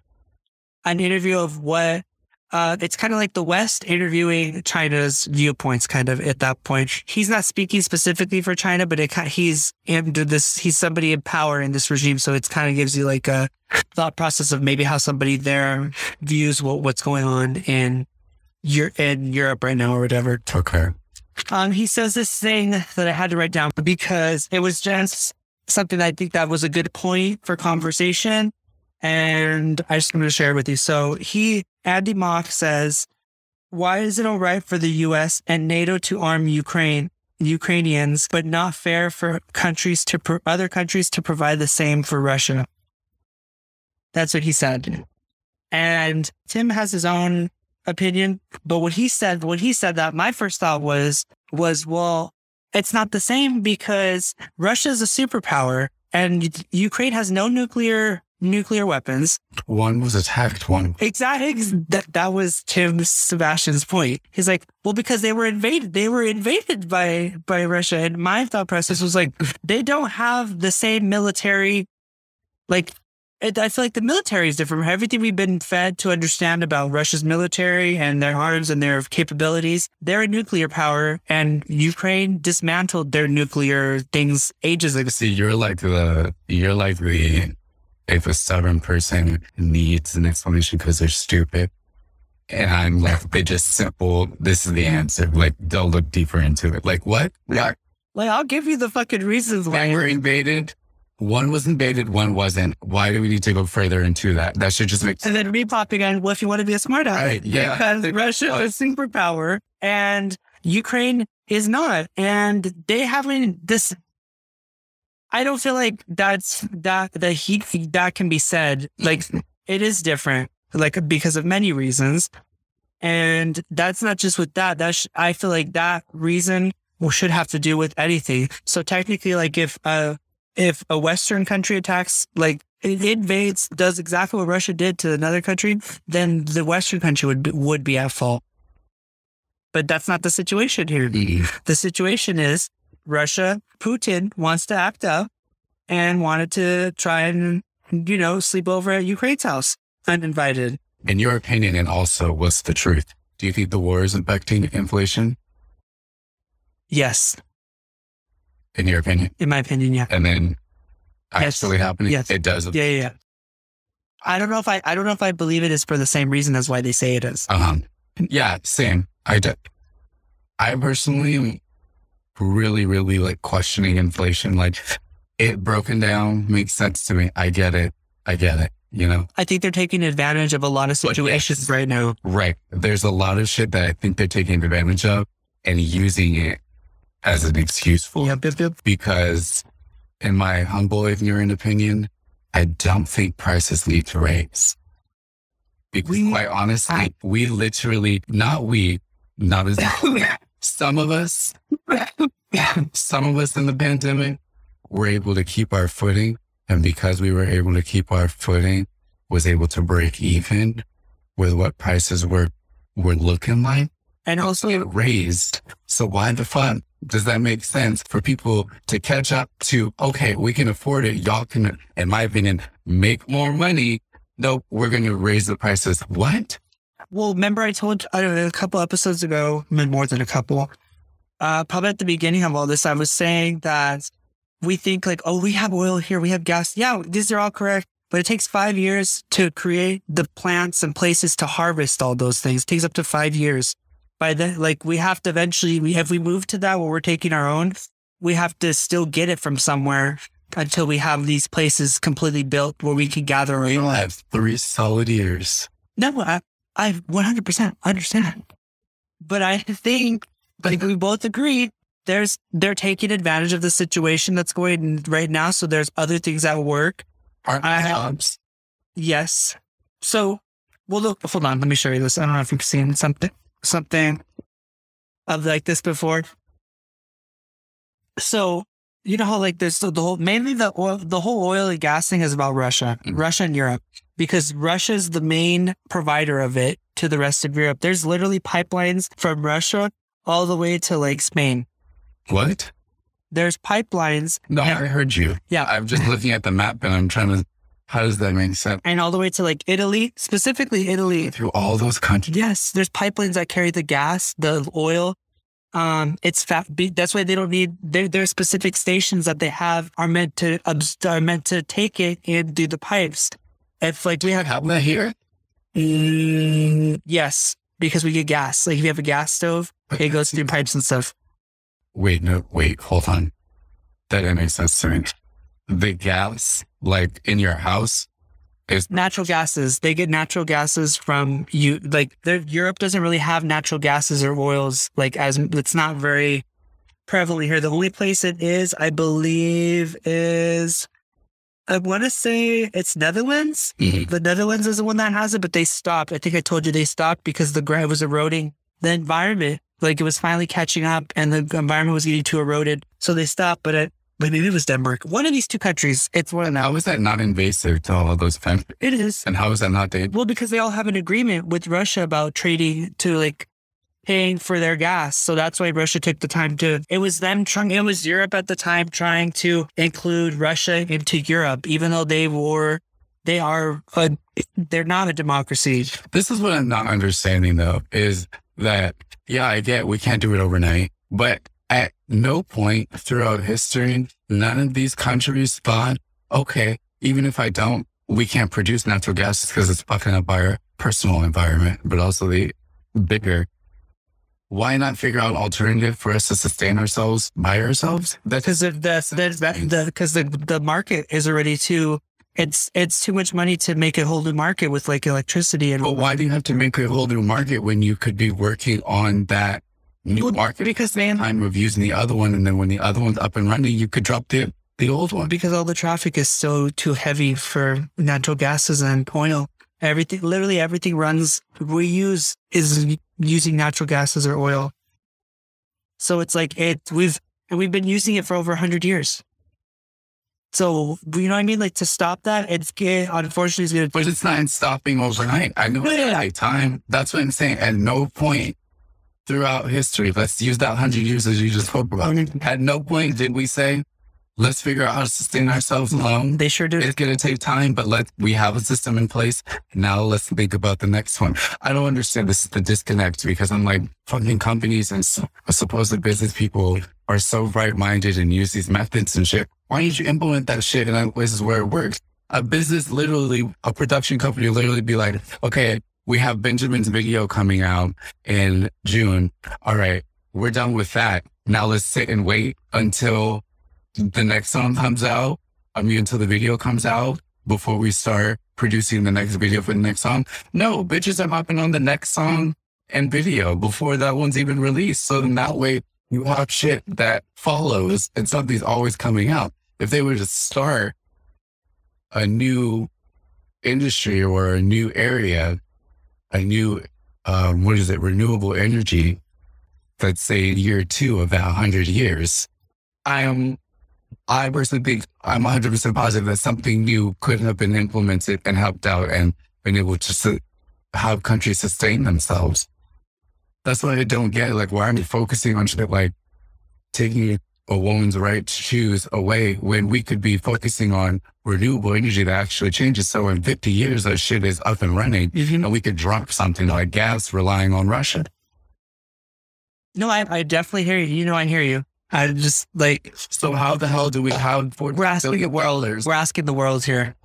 an interview of what uh, it's kind of like the West interviewing China's viewpoints, kind of at that point. He's not speaking specifically for China, but it he's into this. He's somebody in power in this regime, so it kind of gives you like a thought process of maybe how somebody there views what, what's going on in Eu- in Europe right now or whatever. Okay. Um, he says this thing that I had to write down because it was just something I think that was a good point for conversation. And I just want to share it with you. So he, Andy Mok says, why is it all right for the US and NATO to arm Ukraine, Ukrainians, but not fair for countries to, pro- other countries to provide the same for Russia? That's what he said. And Tim has his own opinion, but what he said, when he said that, my first thought was, was, well, it's not the same because Russia is a superpower and Ukraine has no nuclear nuclear weapons. One was attacked. One. Exactly. That that was Tim Sebastian's point. He's like, well, because they were invaded, they were invaded by by Russia. And my thought process was like, they don't have the same military, like it, I feel like the military is different. Everything we've been fed to understand about Russia's military and their arms and their capabilities, they're a nuclear power, and Ukraine dismantled their nuclear things ages ago. See, you're like the you're like the if a stubborn person needs an explanation because they're stupid. And I'm like, they just simple, this is the answer. Like, they'll look deeper into it. Like, what? Like, Like, I'll give you the fucking reasons They we're invaded. One was invaded, one wasn't. Why do we need to go further into that? That should just make sense. And then me popping on, well, if you want to be a smart ass, Right, yeah. because Russia is a superpower and Ukraine is not, and they haven't this. I don't feel like that's that the heat that can be said. Like it is different, like because of many reasons, and that's not just with that. That sh- I feel like that reason should have to do with anything. So technically, like if a if a Western country attacks, like it invades, does exactly what Russia did to another country, then the Western country would be, would be at fault. But that's not the situation here. Mm-hmm. The situation is Russia, Putin wants to act up and wanted to try and, you know, sleep over at Ukraine's house uninvited. In your opinion, and also, what's the truth? Do you think the war is affecting inflation? Yes, In your opinion, in my opinion, yeah. and then Yes. actually happening, Yes. it does. Yeah, yeah, yeah. I don't know if I, I don't know if I believe it is for the same reason as why they say it is. Um, yeah, same. I do. I personally really, really like questioning inflation. Like it broken down makes sense to me. I get it. I get it. You know, I think they're taking advantage of a lot of situations right now. right. There's a lot of shit that I think they're taking advantage of and using it as an excuse for Yep, yep, yep. because in my humble, ignorant opinion, I don't think prices need to raise. Because We- quite honestly, we literally, not we, not as some of us, some of us in the pandemic were able to keep our footing. And because we were able to keep our footing, was able to break even with what prices were, were looking like And also, get raised. So why the fun? does that make sense for people to catch up to, okay, we can afford it. Y'all can, in my opinion, make more money. No, we're going to raise the prices. What? Well, remember I told I don't know, a couple episodes ago, more than a couple, uh, probably at the beginning of all this, I was saying that we think like, oh, we have oil here, we have gas. Yeah, these are all correct. But it takes five years to create the plants and places to harvest all those things. It takes up to five years. By then, like we have to eventually, we, if we move to that where we're taking our own, we have to still get it from somewhere until we have these places completely built where we can gather our We own. will have three solid years. No, I, I 100% understand. But I think, like we both agree, there's they're taking advantage of the situation that's going right now. So there's other things at work. Aren't I- jobs? Yes. So, well, look, hold on. Let me show you this. I don't know if you've seen something, something of like this before. So, you know how like there's the whole, mainly the oil, the whole oil and gas thing is about Russia, Mhm. Russia and Europe, because Russia's the main provider of it to the rest of Europe. There's literally pipelines from Russia all the way to like Spain. What? There's pipelines No, I heard you. Yeah. I'm just looking at the map and I'm trying to, how does that make sense? and all the way to like Italy, specifically Italy. Through all those countries. Yes, there's pipelines that carry the gas, the oil. Um, it's fat. That's why they don't need. their, there are specific stations that they have are meant to are meant to take it and do the pipes. If like do we have, that here? Mm, yes, because we get gas. Like if you have a gas stove, it goes through pipes and stuff. Wait, no, wait, hold on. That didn't make sense to me. The gas, like in your house, is Natural gases. They get natural gases from you. Like Europe doesn't really have natural gases or oils. Like as it's not very prevalent here. The only place it is, I believe, is I want to say it's Netherlands. Mhm. The Netherlands is the one that has it, but they stopped. I think I told you they stopped because the ground was eroding the environment. Like it was finally catching up, and the environment was getting too eroded, so they stopped. But it, but maybe it was Denmark. One of these two countries. It's one of them. how is that not invasive to all of those countries? It is. And how is that not dangerous? Well, because they all have an agreement with Russia about trading to like paying for their gas. So that's why Russia took the time to, it was them trying, it was Europe at the time trying to include Russia into Europe, even though they were they are a, they're not a democracy. This is what I'm not understanding though, is that, yeah, I get we can't do it overnight, but at no point throughout history, none of these countries thought, okay, even if I don't, we can't produce natural gas because it's fucking up our personal environment, but also the bigger. Why not figure out an alternative for us to sustain ourselves by ourselves? That is Because the the the because the, the market is already too it's it's too much money to make a whole new market with like electricity and. But why do you have to make a whole new market when you could be working on that new market? Because man, time of using the other one, and then when the other one's up and running, you could drop the the old one. Because all the traffic is so too heavy for natural gases and oil. Everything, literally everything runs. We use is using natural gases or oil. So it's like it. We've and we've been using it for over hundred years. So you know what I mean? Like to stop that, it's unfortunately it's gonna. But it's not stopping overnight. I know yeah. time. That's what I'm saying. At no point throughout history, let's use that hundred years as you just spoke about. At no point did we say, let's figure out how to sustain ourselves alone. They sure do. It's gonna take time, but let we have a system in place. Now let's think about the next one. I don't understand this the disconnect because I'm like fucking companies and supposed business people are so right minded and use these methods and shit why don't you implement that shit in places where it works? A business literally, a production company literally be like, okay, we have Benjamin's video coming out in June. All right, we're done with that. Now let's sit and wait until the next song comes out. I mean, until the video comes out before we start producing the next video for the next song. No, bitches are hopping on the next song and video before that one's even released. So then that way you have shit that follows and something's always coming out. If they were to start a new industry or a new area, a new, um, what is it, renewable energy, let's say year two of that 100 years, I am, I personally think I'm 100% positive that something new could have been implemented and helped out and been able to have countries sustain themselves. That's what I don't get. Like, why are we focusing on shit like taking a woman's right to choose away when we could be focusing on renewable energy that actually changes? So in 50 years, that shit is up and running mm-hmm. and we could drop something like gas relying on Russia. No, I, I definitely hear you. You know, I hear you. I just like. So how the hell do we have we're asking the world? We're asking the world here.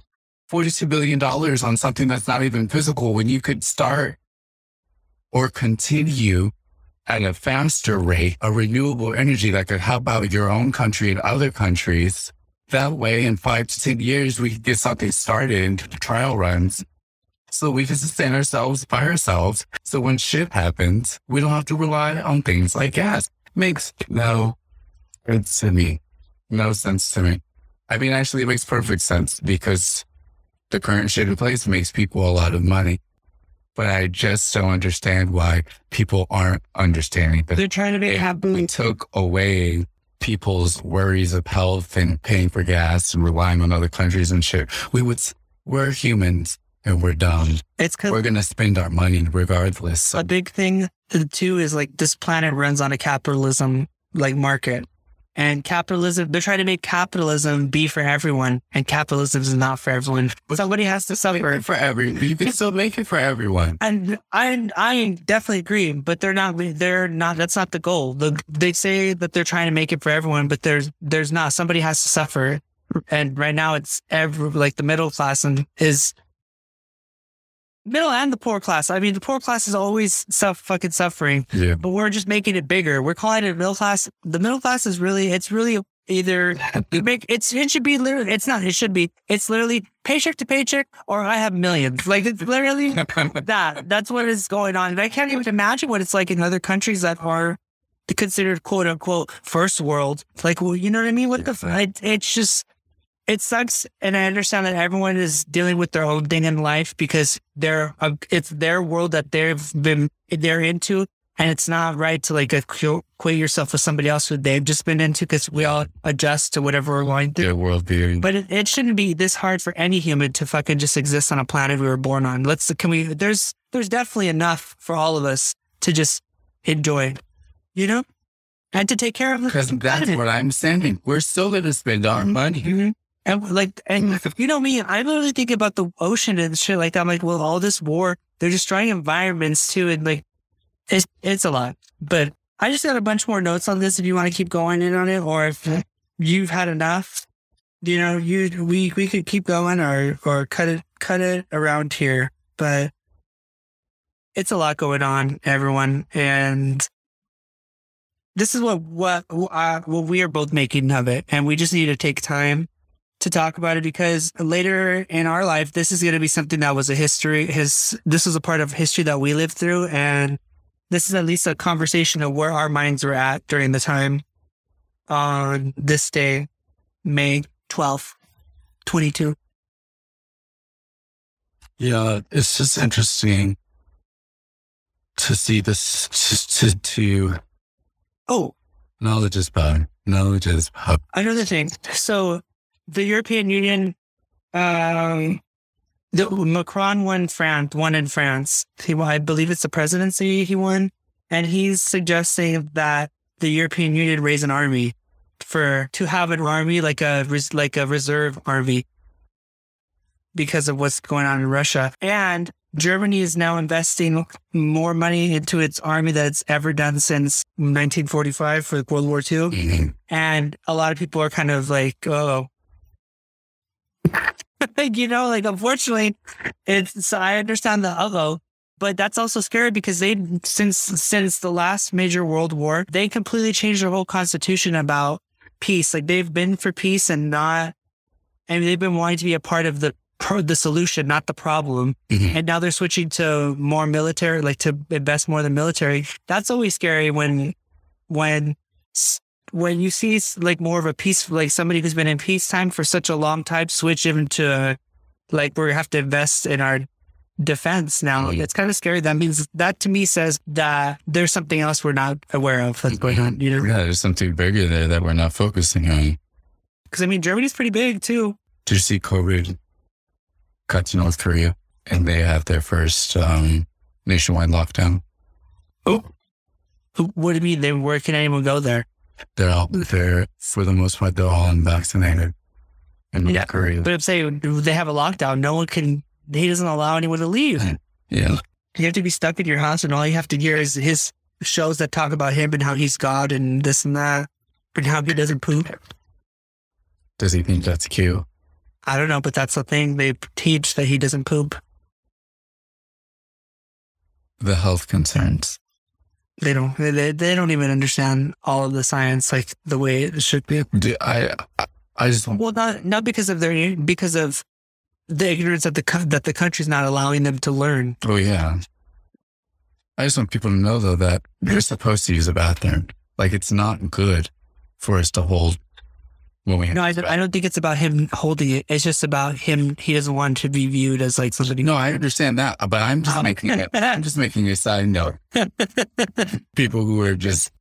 $42 billion on something that's not even physical when you could start or continue at a faster rate a renewable energy that could help out your own country and other countries. That way, in five to 10 years, we could get something started, into trial runs, so we can sustain ourselves by ourselves. So when shit happens, we don't have to rely on things like gas. Makes no sense to me. No sense to me. I mean, actually, it makes perfect sense because the current shit in place makes people a lot of money but I just don't understand why people aren't understanding that. They're trying to be happy. We took away people's worries of health and paying for gas and relying on other countries and shit. We would, we're humans and we're dumb. It's because we're going to spend our money regardless. A big thing too is like this planet runs on a capitalism like market. And capitalism, they're trying to make capitalism be for everyone, and capitalism is not for everyone. But Somebody has to suffer for everyone. You can still make it for everyone. And I, I definitely agree, but they're not. They're not. That's not the goal. The, they say that they're trying to make it for everyone, but there's, there's not. Somebody has to suffer, and right now it's every like the middle class and is middle and the poor class. I mean, the poor class is always self fucking suffering. Yeah. But we're just making it bigger. We're calling it middle class. The middle class is really, it's really either make it's it should be literally it's not it should be it's literally paycheck to paycheck or I have millions like it's literally that that's what is going on and I can't even imagine what it's like in other countries that are considered quote unquote first world like well you know what I mean what the it, it's just it sucks. And I understand that everyone is dealing with their own thing in life because they're, uh, it's their world that they've been, they're into. And it's not right to like equate yourself with somebody else who they've just been into because we all adjust to whatever we're going through. Their worldview. But it, it shouldn't be this hard for any human to fucking just exist on a planet we were born on. Let's, can we, there's, there's definitely enough for all of us to just enjoy, you know? And to take care of Because that's what I'm saying. We're still going to spend our money. Mm-hmm And like, and you know me, I literally think about the ocean and shit like that. I'm like, well, all this war, they're destroying environments too. And like, it's, it's a lot. But I just got a bunch more notes on this if you want to keep going in on it or if you've had enough. You know, you we we could keep going or or cut it cut it around here. But it's a lot going on, everyone. And this is what what uh, what we are both making of it, and we just need to take time to talk about it because later in our life, this is going to be something that was a history. His this is a part of history that we lived through, and this is at least a conversation of where our minds were at during the time on this day, May twelfth, twenty two. Yeah, it's just interesting to see this to, to, to Oh, knowledge is power. Knowledge is power. another thing. So the European Union, um, the Macron won France, won in France. He, I believe it's the presidency he won, and he's suggesting that the European Union raise an army for to have an army like a res- like a reserve army because of what's going on in Russia. And Germany is now investing more money into its army than it's ever done since 1945 for World War II. Mhm. And a lot of people are kind of like, oh, you know, like unfortunately, it's I understand the uh but that's also scary because they since since the last major world war, they completely changed their whole constitution about peace. Like they've been for peace and not, and they've been wanting to be a part of the pro, the solution, not the problem. Mhm. And now they're switching to more military, like to invest more in the military. That's always scary when when when you see like more of a peace, like somebody who's been in peacetime for such a long time, switch into like where we have to invest in our defense now. Mhm. It's kind of scary. That means that to me says that there's something else we're not aware of that's going on. You know, Yeah, there's something bigger there that we're not focusing on. because I mean Germany's pretty big too. Did you see COVID cut to North Korea and they have their first um, nationwide lockdown? Who- What do you mean? They where can anyone go there? They're all they're for the most part they're all unvaccinated in Yeah. Korea. But I'm saying they have a lockdown. No one can. He doesn't allow anyone to leave. Yeah, You have to be stuck in your house, and all you have to hear is his shows that talk about him and how he's God and this and that, and how he doesn't poop. does he think that's cute? I don't know, but that's the thing they teach that he doesn't poop. The health concerns. They don't. They, they don't even understand all of the science like the way it should be. Do I, I just Well, not not because of their because of the ignorance that the that the country's not allowing them to learn. oh yeah. I just want people to know though that you're supposed to use a bathroom. Like it's not good for us to hold when we No, I, don't- I don't think it's about him holding it. It's just about him. He doesn't want to be viewed as like somebody. No, I understand that, but I'm just Um, making it. I'm just making a side note. People who are just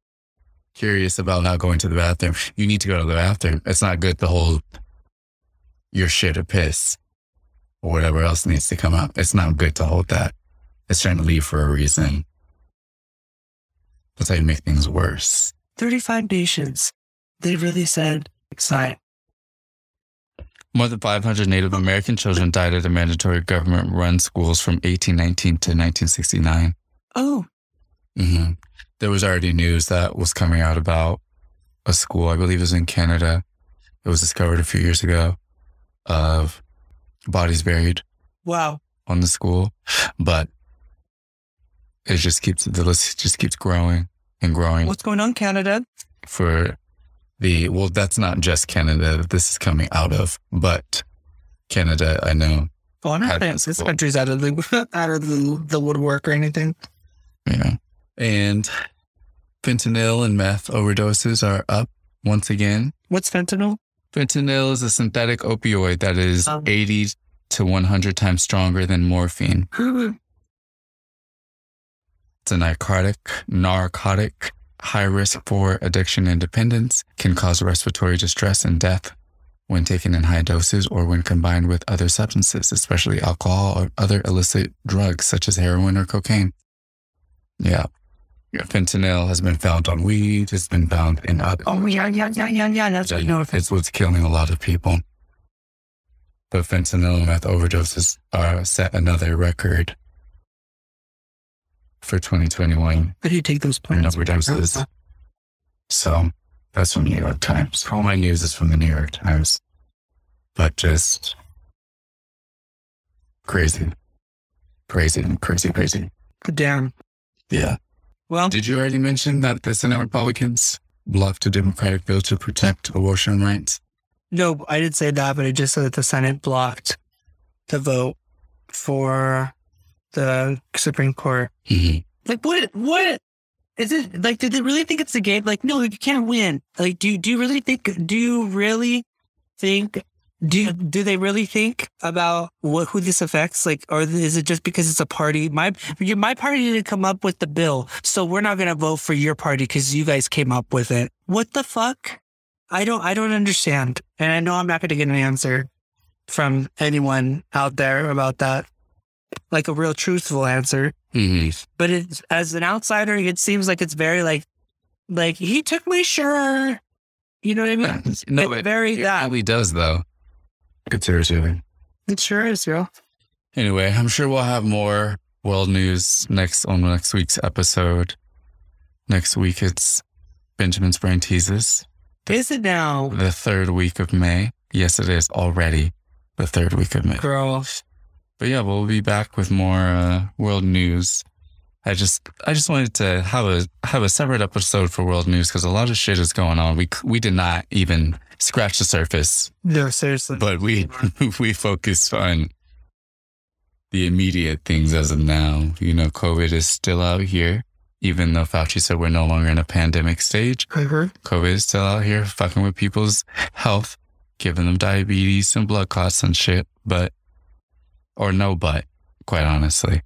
curious about not going to the bathroom. You need to go to the bathroom. It's not good to hold your shit or piss or whatever else needs to come up. It's not good to hold that. It's trying to leave for a reason. That's how you make things worse. Thirty-five nations. They really said More than 500 Native American children died at the mandatory government run schools from 1819 to 1969. Oh, hmm There was already news that was coming out about a school, I believe it was in Canada. It was discovered a few years ago of bodies buried wow. on the school, but it just keeps, the list just keeps growing and growing What's going on, Canada? for the, well, that's not just Canada that this is coming out of, but Canada, I know. Well, I'm not saying this country's out of the out of the, the woodwork or anything. Yeah. And fentanyl and meth overdoses are up once again. What's fentanyl? Fentanyl is a synthetic opioid that is Um. 80 to 100 times stronger than morphine. It's a narcotic, narcotic, high risk for addiction and dependence, can cause respiratory distress and death when taken in high doses or when combined with other substances, especially alcohol or other illicit drugs such as heroin or cocaine. Yeah. Yeah, Fentanyl has been found on weed, it's been found in other. oh yeah, yeah, yeah, yeah, yeah. That's what I know. It's what's killing a lot of people. but fentanyl meth overdoses uh, set another record for 2021 How do you take those points? overdoses. So that's from the New York Times. All my news is from the New York Times, but just crazy, crazy, crazy, crazy. Damn. Yeah. Well, Did you already mention that the Senate Republicans blocked a Democratic bill to protect abortion rights? no, I didn't say that, but I just said that the Senate blocked the vote for the Supreme Court. Mm-hmm. Like, what? What? Is it like? Did they really think it's a game? Like, no, you can't win. Like, do do you really think? Do you really think? Do you, do they really think about what who this affects? Like, or is it just because it's a party? My your- my party didn't come up with the bill, so we're not gonna vote for your party because you guys came up with it. What the fuck? I don't I don't understand, and I know I'm not gonna get an answer from anyone out there about that, like a real truthful answer Mm-hmm. but it's as an outsider, it seems like it's very like, like he took my shirt. You know what I mean? No, It's it very it that. really does, though. It's irritating. It sure is, yo. Anyway, I'm sure we'll have more world news next on next week's episode. Next week, it's Benjamin's Brain Teases, Is it now, the third week of May. Yes, it is already the third week of May. girl? But yeah, we'll be back with more uh, world news. I just, I just wanted to have a have a separate episode for world news because a lot of shit is going on. We we did not even scratch the surface, No, seriously. but we we focused on the immediate things as of now. You know, COVID is still out here, even though Fauci said we're no longer in a pandemic stage. Heard. COVID is still out here fucking with people's health, giving them diabetes and blood clots and shit, but, or no but, quite honestly.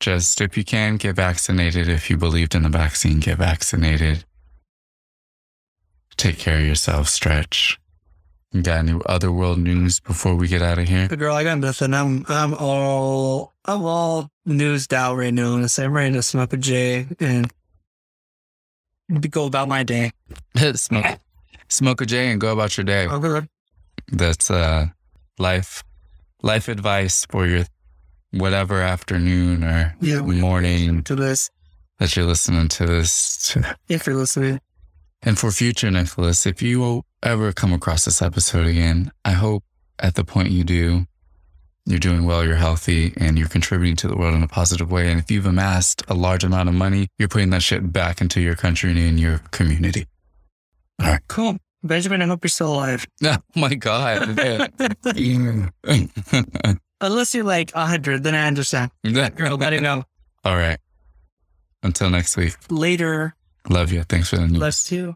Just if you can, get vaccinated. If you believed in the vaccine, get vaccinated. Take care of yourself, stretch. You got any other world news before we get out of here? Girl, I got nothing. I'm I'm all I'm all newsed out right now. I'm ready to smoke a J and go about my day. smoke, smoke a J and go about your day. Okay. That's uh, life, life advice for your whatever afternoon or Yeah, morning to this that you're listening to this. if you're listening. And for future Nicholas, if you ever come across this episode again, I hope at the point you do, you're doing well, you're healthy, and you're contributing to the world in a positive way. And if you've amassed a large amount of money, you're putting that shit back into your country and in your community. All right. Cool. Benjamin, I hope you're still alive. Oh my God. Unless you're like 100, then I understand. Girl, let it know. All right. Until next week. Later. Love you. Thanks for the news. Let's do.